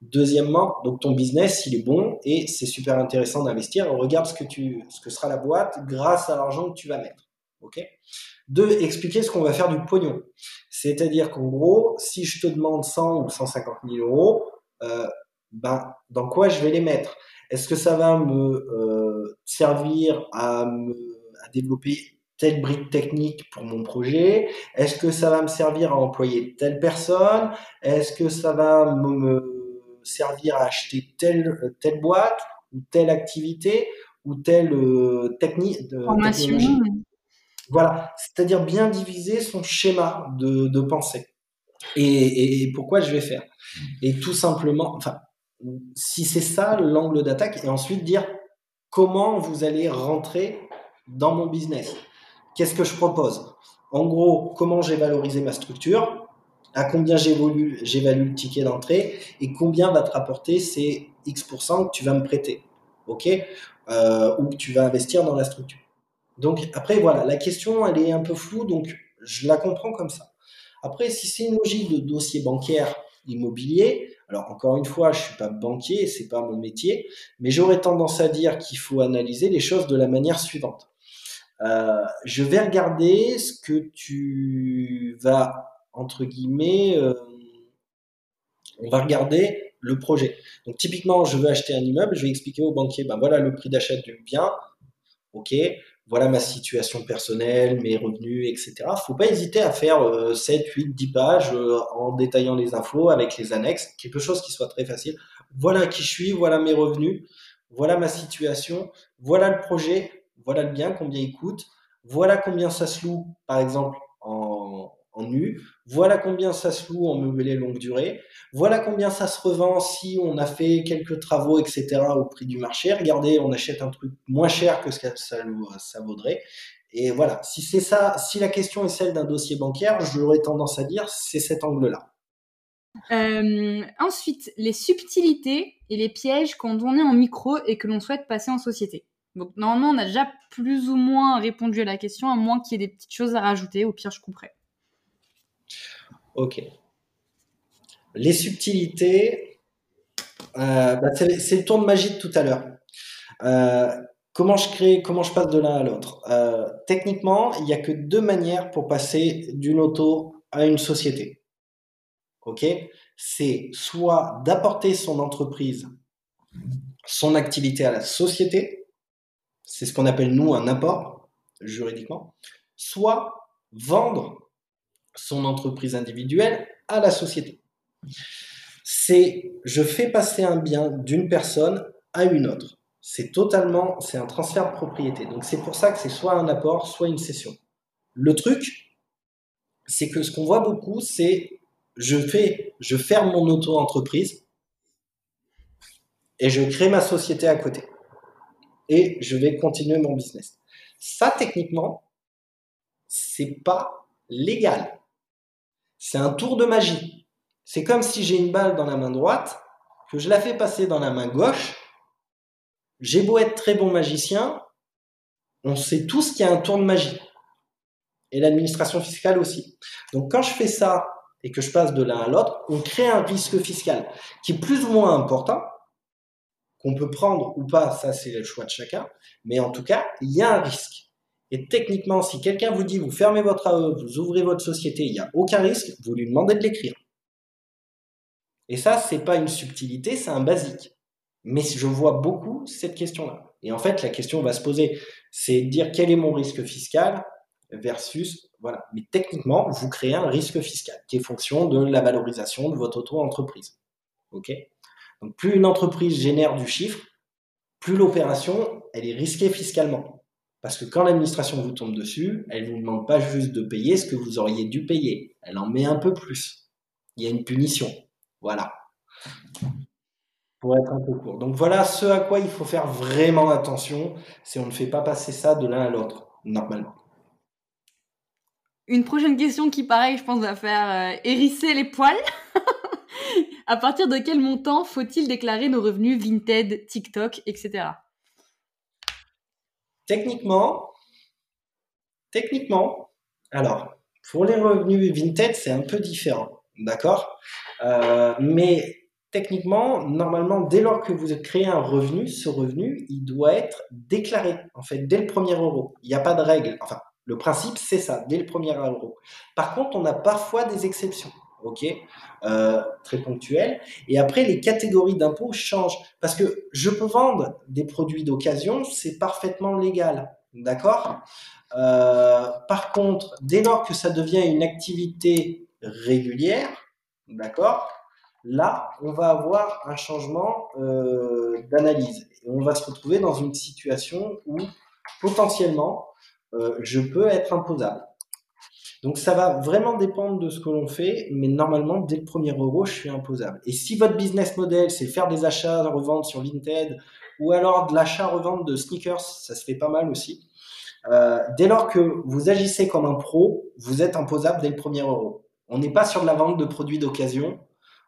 Deuxièmement, donc ton business, il est bon et c'est super intéressant d'investir. Regarde ce que, tu, ce que sera la boîte grâce à l'argent que tu vas mettre. OK? Deux, expliquer ce qu'on va faire du pognon. C'est-à-dire qu'en gros, si je te demande 100 ou 150 000 euros, euh, ben, dans quoi je vais les mettre? Est-ce que ça va me euh, servir à, me, à développer telle brique technique pour mon projet? Est-ce que ça va me servir à employer telle personne? Est-ce que ça va me, servir à acheter telle, telle boîte ou telle activité ou telle euh, technique de technologie? Voilà, c'est-à-dire bien diviser son schéma de, de pensée. Et, pourquoi je vais faire? Et tout simplement, enfin, si c'est ça l'angle d'attaque, et ensuite dire comment vous allez rentrer dans mon business. Qu'est-ce que je propose? En gros, comment j'ai valorisé ma structure, à combien j'évalue le ticket d'entrée et combien va te rapporter ces X% que tu vas me prêter, ok? Euh, Ou que tu vas investir dans la structure. Donc après, voilà, la question, elle est un peu floue, donc je la comprends comme ça. Après, si c'est une logique de dossier bancaire immobilier, alors encore une fois, je suis pas banquier, c'est pas mon métier, mais j'aurais tendance à dire qu'il faut analyser les choses de la manière suivante. Euh, je vais regarder ce que tu vas entre guillemets, euh, on va regarder le projet. Donc typiquement, je veux acheter un immeuble, je vais expliquer au banquier, ben voilà le prix d'achat du bien, ok, voilà ma situation personnelle, mes revenus, etc. Faut pas hésiter à faire 7, 8, 10 pages euh, en détaillant les infos avec les annexes, quelque chose qui soit très facile. Voilà qui je suis, voilà mes revenus, voilà ma situation, voilà le projet, voilà le bien, combien il coûte, voilà combien ça se loue, par exemple, en, nu. Voilà combien ça se loue en meublé longue durée. Voilà combien ça se revend si on a fait quelques travaux, etc. au prix du marché. Regardez, on achète un truc moins cher que ce que ça, ça vaudrait. Et voilà, si c'est ça, si la question est celle d'un dossier bancaire, j'aurais tendance à dire c'est cet angle-là. Euh, ensuite, les subtilités et les pièges quand on est en micro et que l'on souhaite passer en société. Donc normalement, on a déjà plus ou moins répondu à la question, à moins qu'il y ait des petites choses à rajouter. Au pire, je couperai. Ok. Les subtilités, euh, bah, c'est le tour de magie de tout à l'heure. Euh, comment je crée, comment je passe de l'un à l'autre? Euh, Techniquement, il n'y a que deux manières pour passer d'une auto à une société. Ok? C'est soit d'apporter son entreprise, son activité à la société, c'est ce qu'on appelle nous un apport juridiquement, soit vendre son entreprise individuelle à la société. C'est je fais passer un bien d'une personne à une autre. C'est totalement, c'est un transfert de propriété. Donc c'est pour ça que c'est soit un apport, soit une cession. Le truc, c'est que ce qu'on voit beaucoup, c'est je fais, je ferme mon auto-entreprise et je crée ma société à côté. Et je vais continuer mon business. Ça, techniquement, c'est pas légal. C'est un tour de magie. C'est comme si j'ai une balle dans la main droite, que je la fais passer dans la main gauche. J'ai beau être très bon magicien, on sait tous qu'il y a un tour de magie. Et l'administration fiscale aussi. Donc quand je fais ça et que je passe de l'un à l'autre, on crée un risque fiscal qui est plus ou moins important, qu'on peut prendre ou pas, ça c'est le choix de chacun, mais en tout cas, il y a un risque. Et techniquement, si quelqu'un vous dit vous fermez votre AE, vous ouvrez votre société, il n'y a aucun risque, vous lui demandez de l'écrire. Et ça, c'est pas une subtilité, c'est un basique. Mais je vois beaucoup cette question-là. Et en fait, la question va se poser, c'est de dire quel est mon risque fiscal versus, voilà. Mais techniquement, vous créez un risque fiscal qui est fonction de la valorisation de votre auto-entreprise. OK? Donc, plus une entreprise génère du chiffre, plus l'opération, elle est risquée fiscalement. Parce que quand l'administration vous tombe dessus, elle vous demande pas juste de payer ce que vous auriez dû payer. Elle en met un peu plus. Il y a une punition. Voilà. Pour être un peu court. Donc voilà ce à quoi il faut faire vraiment attention, c'est on ne fait pas passer ça de l'un à l'autre, normalement. Une prochaine question qui, pareil, je pense, va faire euh, hérisser les poils. à partir de quel montant faut-il déclarer nos revenus Vinted, TikTok, etc. Techniquement, techniquement, alors, pour les revenus Vinted, c'est un peu différent, d'accord? Euh, Mais techniquement, normalement, dès lors que vous créez un revenu, ce revenu, il doit être déclaré, en fait, dès le premier euro. Il n'y a pas de règle. Enfin, le principe, c'est ça, dès le premier euro. Par contre, on a parfois des exceptions, ok, euh, très ponctuelles. Et après, les catégories d'impôts changent parce que je peux vendre des produits d'occasion, c'est parfaitement légal, d'accord? Euh, par contre, dès lors que ça devient une activité régulière, d'accord, là, on va avoir un changement euh, d'analyse on va se retrouver dans une situation où potentiellement je peux être imposable. Donc ça va vraiment dépendre de ce que l'on fait, mais normalement, dès le premier euro, je suis imposable. Et si votre business model, c'est faire des achats, revendre sur Vinted, ou alors de l'achat-revente de sneakers, ça se fait pas mal aussi. Euh, dès lors que vous agissez comme un pro, vous êtes imposable dès le premier euro. On n'est pas sur de la vente de produits d'occasion,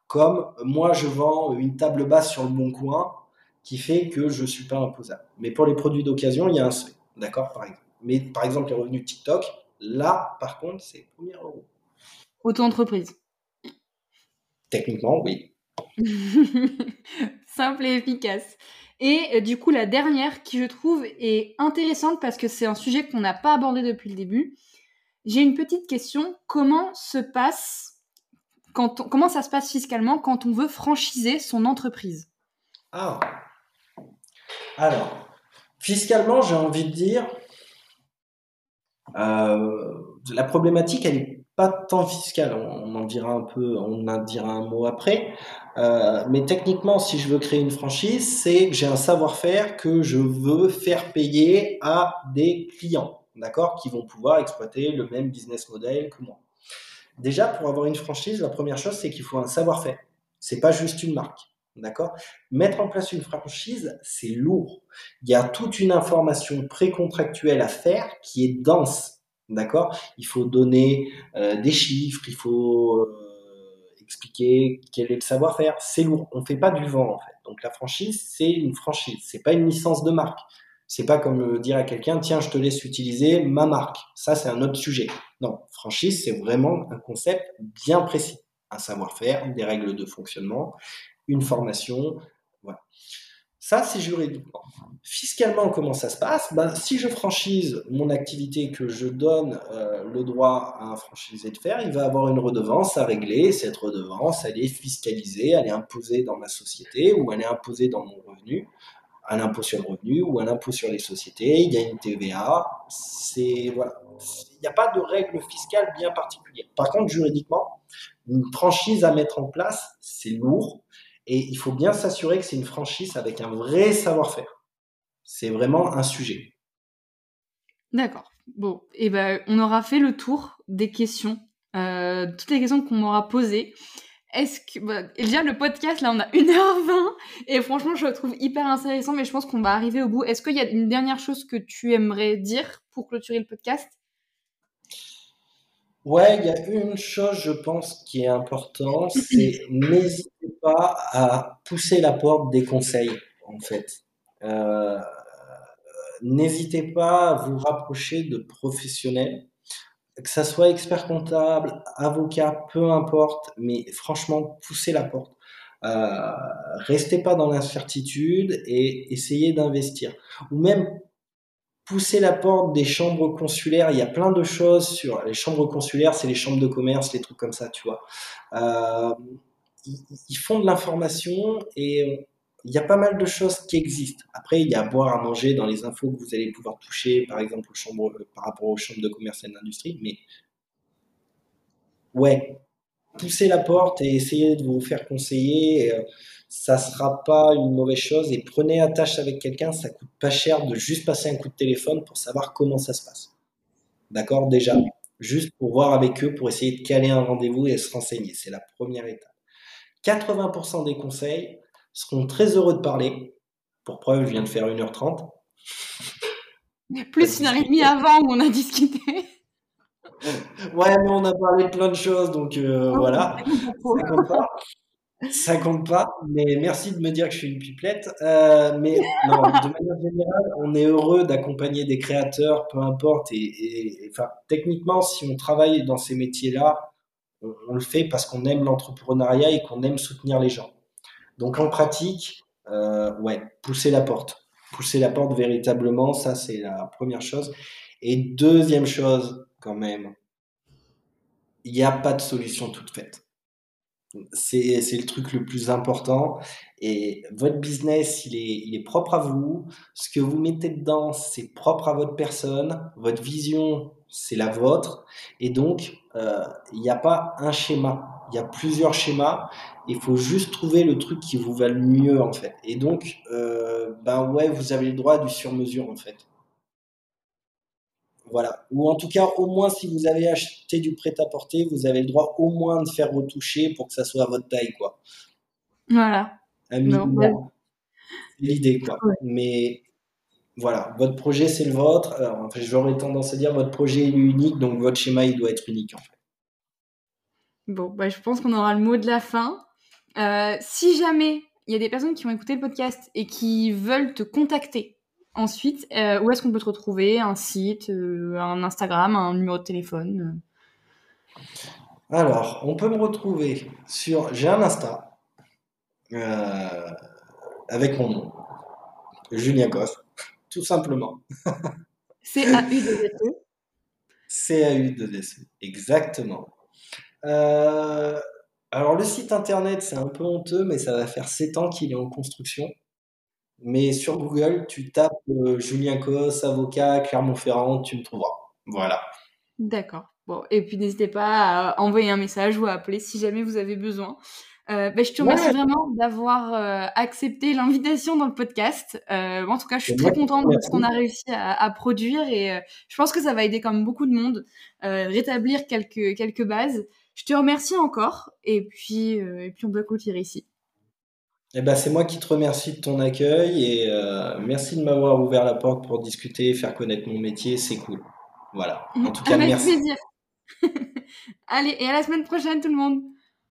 comme moi je vends une table basse sur le bon coin, qui fait que je suis pas imposable. Mais pour les produits d'occasion, il y a un seuil, d'accord, par exemple. Mais par exemple, les revenus TikTok, là, par contre, c'est premier euro. Auto-entreprise. Techniquement, oui. Simple et efficace. Et euh, du coup, la dernière qui je trouve est intéressante parce que c'est un sujet qu'on n'a pas abordé depuis le début. J'ai une petite question. Comment se passe, quand comment ça se passe fiscalement quand on veut franchiser son entreprise? Ah. Alors, fiscalement, j'ai envie de dire, la problématique, elle n'est pas tant fiscale. On, en dira un peu, on en dira un mot après. Euh, mais techniquement, si je veux créer une franchise, c'est que j'ai un savoir-faire que je veux faire payer à des clients, d'accord, qui vont pouvoir exploiter le même business model que moi. Déjà, pour avoir une franchise, la première chose, c'est qu'il faut un savoir-faire. C'est pas juste une marque. D'accord? Mettre en place une franchise, c'est lourd. Il y a toute une information précontractuelle à faire qui est dense. D'accord? Il faut donner euh, des chiffres, il faut euh, expliquer quel est le savoir-faire. C'est lourd. On ne fait pas du vent, en fait. Donc la franchise, c'est une franchise. C'est pas une licence de marque. C'est pas comme dire à quelqu'un, tiens, je te laisse utiliser ma marque. Ça, c'est un autre sujet. Non, franchise, c'est vraiment un concept bien précis. Un savoir-faire, des règles de fonctionnement une formation. Voilà. Ça, c'est juridiquement. Fiscalement, comment ça se passe? Ben, Si je franchise mon activité que je donne euh, le droit à un franchisé de faire, il va avoir une redevance à régler. Cette redevance, elle est fiscalisée, elle est imposée dans ma société ou elle est imposée dans mon revenu, un impôt sur le revenu ou un impôt sur les sociétés. Il y a une TVA. Voilà. Il n'y a pas de règle fiscale bien particulière. Par contre, juridiquement, une franchise à mettre en place, c'est lourd et il faut bien s'assurer que c'est une franchise avec un vrai savoir-faire. C'est vraiment un sujet. D'accord. Bon, et eh ben, on aura fait le tour des questions, euh, toutes les questions qu'on m'aura posées. Est-ce que bah, déjà le podcast là on a 1h20 et franchement je le trouve hyper intéressant mais je pense qu'on va arriver au bout. Est-ce qu'il y a une dernière chose que tu aimerais dire pour clôturer le podcast? Ouais, il y a une chose, je pense, qui est importante, c'est n'hésitez pas à pousser la porte des conseils, en fait. Euh, n'hésitez pas à vous rapprocher de professionnels que ça soit expert comptable, avocat, peu importe, mais franchement, poussez la porte. Euh, restez pas dans l'incertitude et essayez d'investir. Ou même pousser la porte des chambres consulaires. Il y a plein de choses sur les chambres consulaires, c'est les chambres de commerce, les trucs comme ça, tu vois. Euh, ils, font de l'information et il y a pas mal de choses qui existent. Après, il y a à boire, à manger dans les infos que vous allez pouvoir toucher, par exemple, chambres, par rapport aux chambres de commerce et d'industrie. Mais ouais, poussez la porte et essayez de vous faire conseiller. Euh, ça sera pas une mauvaise chose et prenez attache avec quelqu'un. Ça coûte pas cher de juste passer un coup de téléphone pour savoir comment ça se passe. D'accord Déjà, juste pour voir avec eux, pour essayer de caler un rendez-vous et se renseigner. C'est la première étape. 80% des conseils seront très heureux de parler. Pour preuve, je viens de faire 1h30. Plus une heure et demie avant où on a discuté. Ouais, mais on a parlé de plein de choses, donc euh, oh, voilà. Ça compte pas. Ça compte pas, mais merci de me dire que je suis une pipelette. Euh, mais non, de manière générale, on est heureux d'accompagner des créateurs, peu importe. Et, enfin, techniquement, si on travaille dans ces métiers-là, on, le fait parce qu'on aime l'entrepreneuriat et qu'on aime soutenir les gens. Donc en pratique, euh, ouais, pousser la porte. Pousser la porte véritablement, ça c'est la première chose. Et deuxième chose, quand même, il n'y a pas de solution toute faite. C'est, c'est le truc le plus important. Et votre business, il est, il est propre à vous. Ce que vous mettez dedans, c'est propre à votre personne. Votre vision, c'est la vôtre. Et donc, il n'y a pas un schéma. Il y a plusieurs schémas. Il faut juste trouver le truc qui vous va le mieux, en fait. Et donc, euh, ben ouais, vous avez le droit du sur-mesure, en fait. Voilà. Ou en tout cas, au moins, si vous avez acheté du prêt-à-porter, vous avez le droit au moins de faire retoucher pour que ça soit à votre taille, quoi. Voilà. L'idée, quoi. Mais voilà, votre projet, c'est le vôtre. Alors, en fait, j'aurais tendance à dire votre projet est unique, donc votre schéma, il doit être unique, en fait. Bon, bah, je pense qu'on aura le mot de la fin. Euh, si jamais il y a des personnes qui ont écouté le podcast et qui veulent te contacter ensuite, euh, où est-ce qu'on peut te retrouver? Un site, euh, un Instagram, un numéro de téléphone? Alors, on peut me retrouver sur. J'ai un Insta avec mon nom, Julien Goff tout simplement. C-A-U-2-S-E C-A-U-2-S-E, exactement. Euh, alors le site internet, c'est un peu honteux, mais ça va faire 7 ans qu'il est en construction. Mais sur Google, tu tapes euh, Julien Cos, avocat, Clermont-Ferrand, tu me trouveras. Voilà. D'accord. Bon, et puis n'hésitez pas à envoyer un message ou à appeler si jamais vous avez besoin. Euh, ben, je te remercie vraiment d'avoir euh, accepté l'invitation dans le podcast. Euh, en tout cas, je suis très contente de ce qu'on a réussi à, à produire et je pense que ça va aider comme beaucoup de monde rétablir quelques quelques bases. Je te remercie encore et puis et puis on peut clôturer ici. Eh ben, c'est moi qui te remercie de ton accueil et merci de m'avoir ouvert la porte pour discuter, faire connaître mon métier, c'est cool. Voilà. En tout cas, Avec merci. plaisir. Allez, et à la semaine prochaine tout le monde.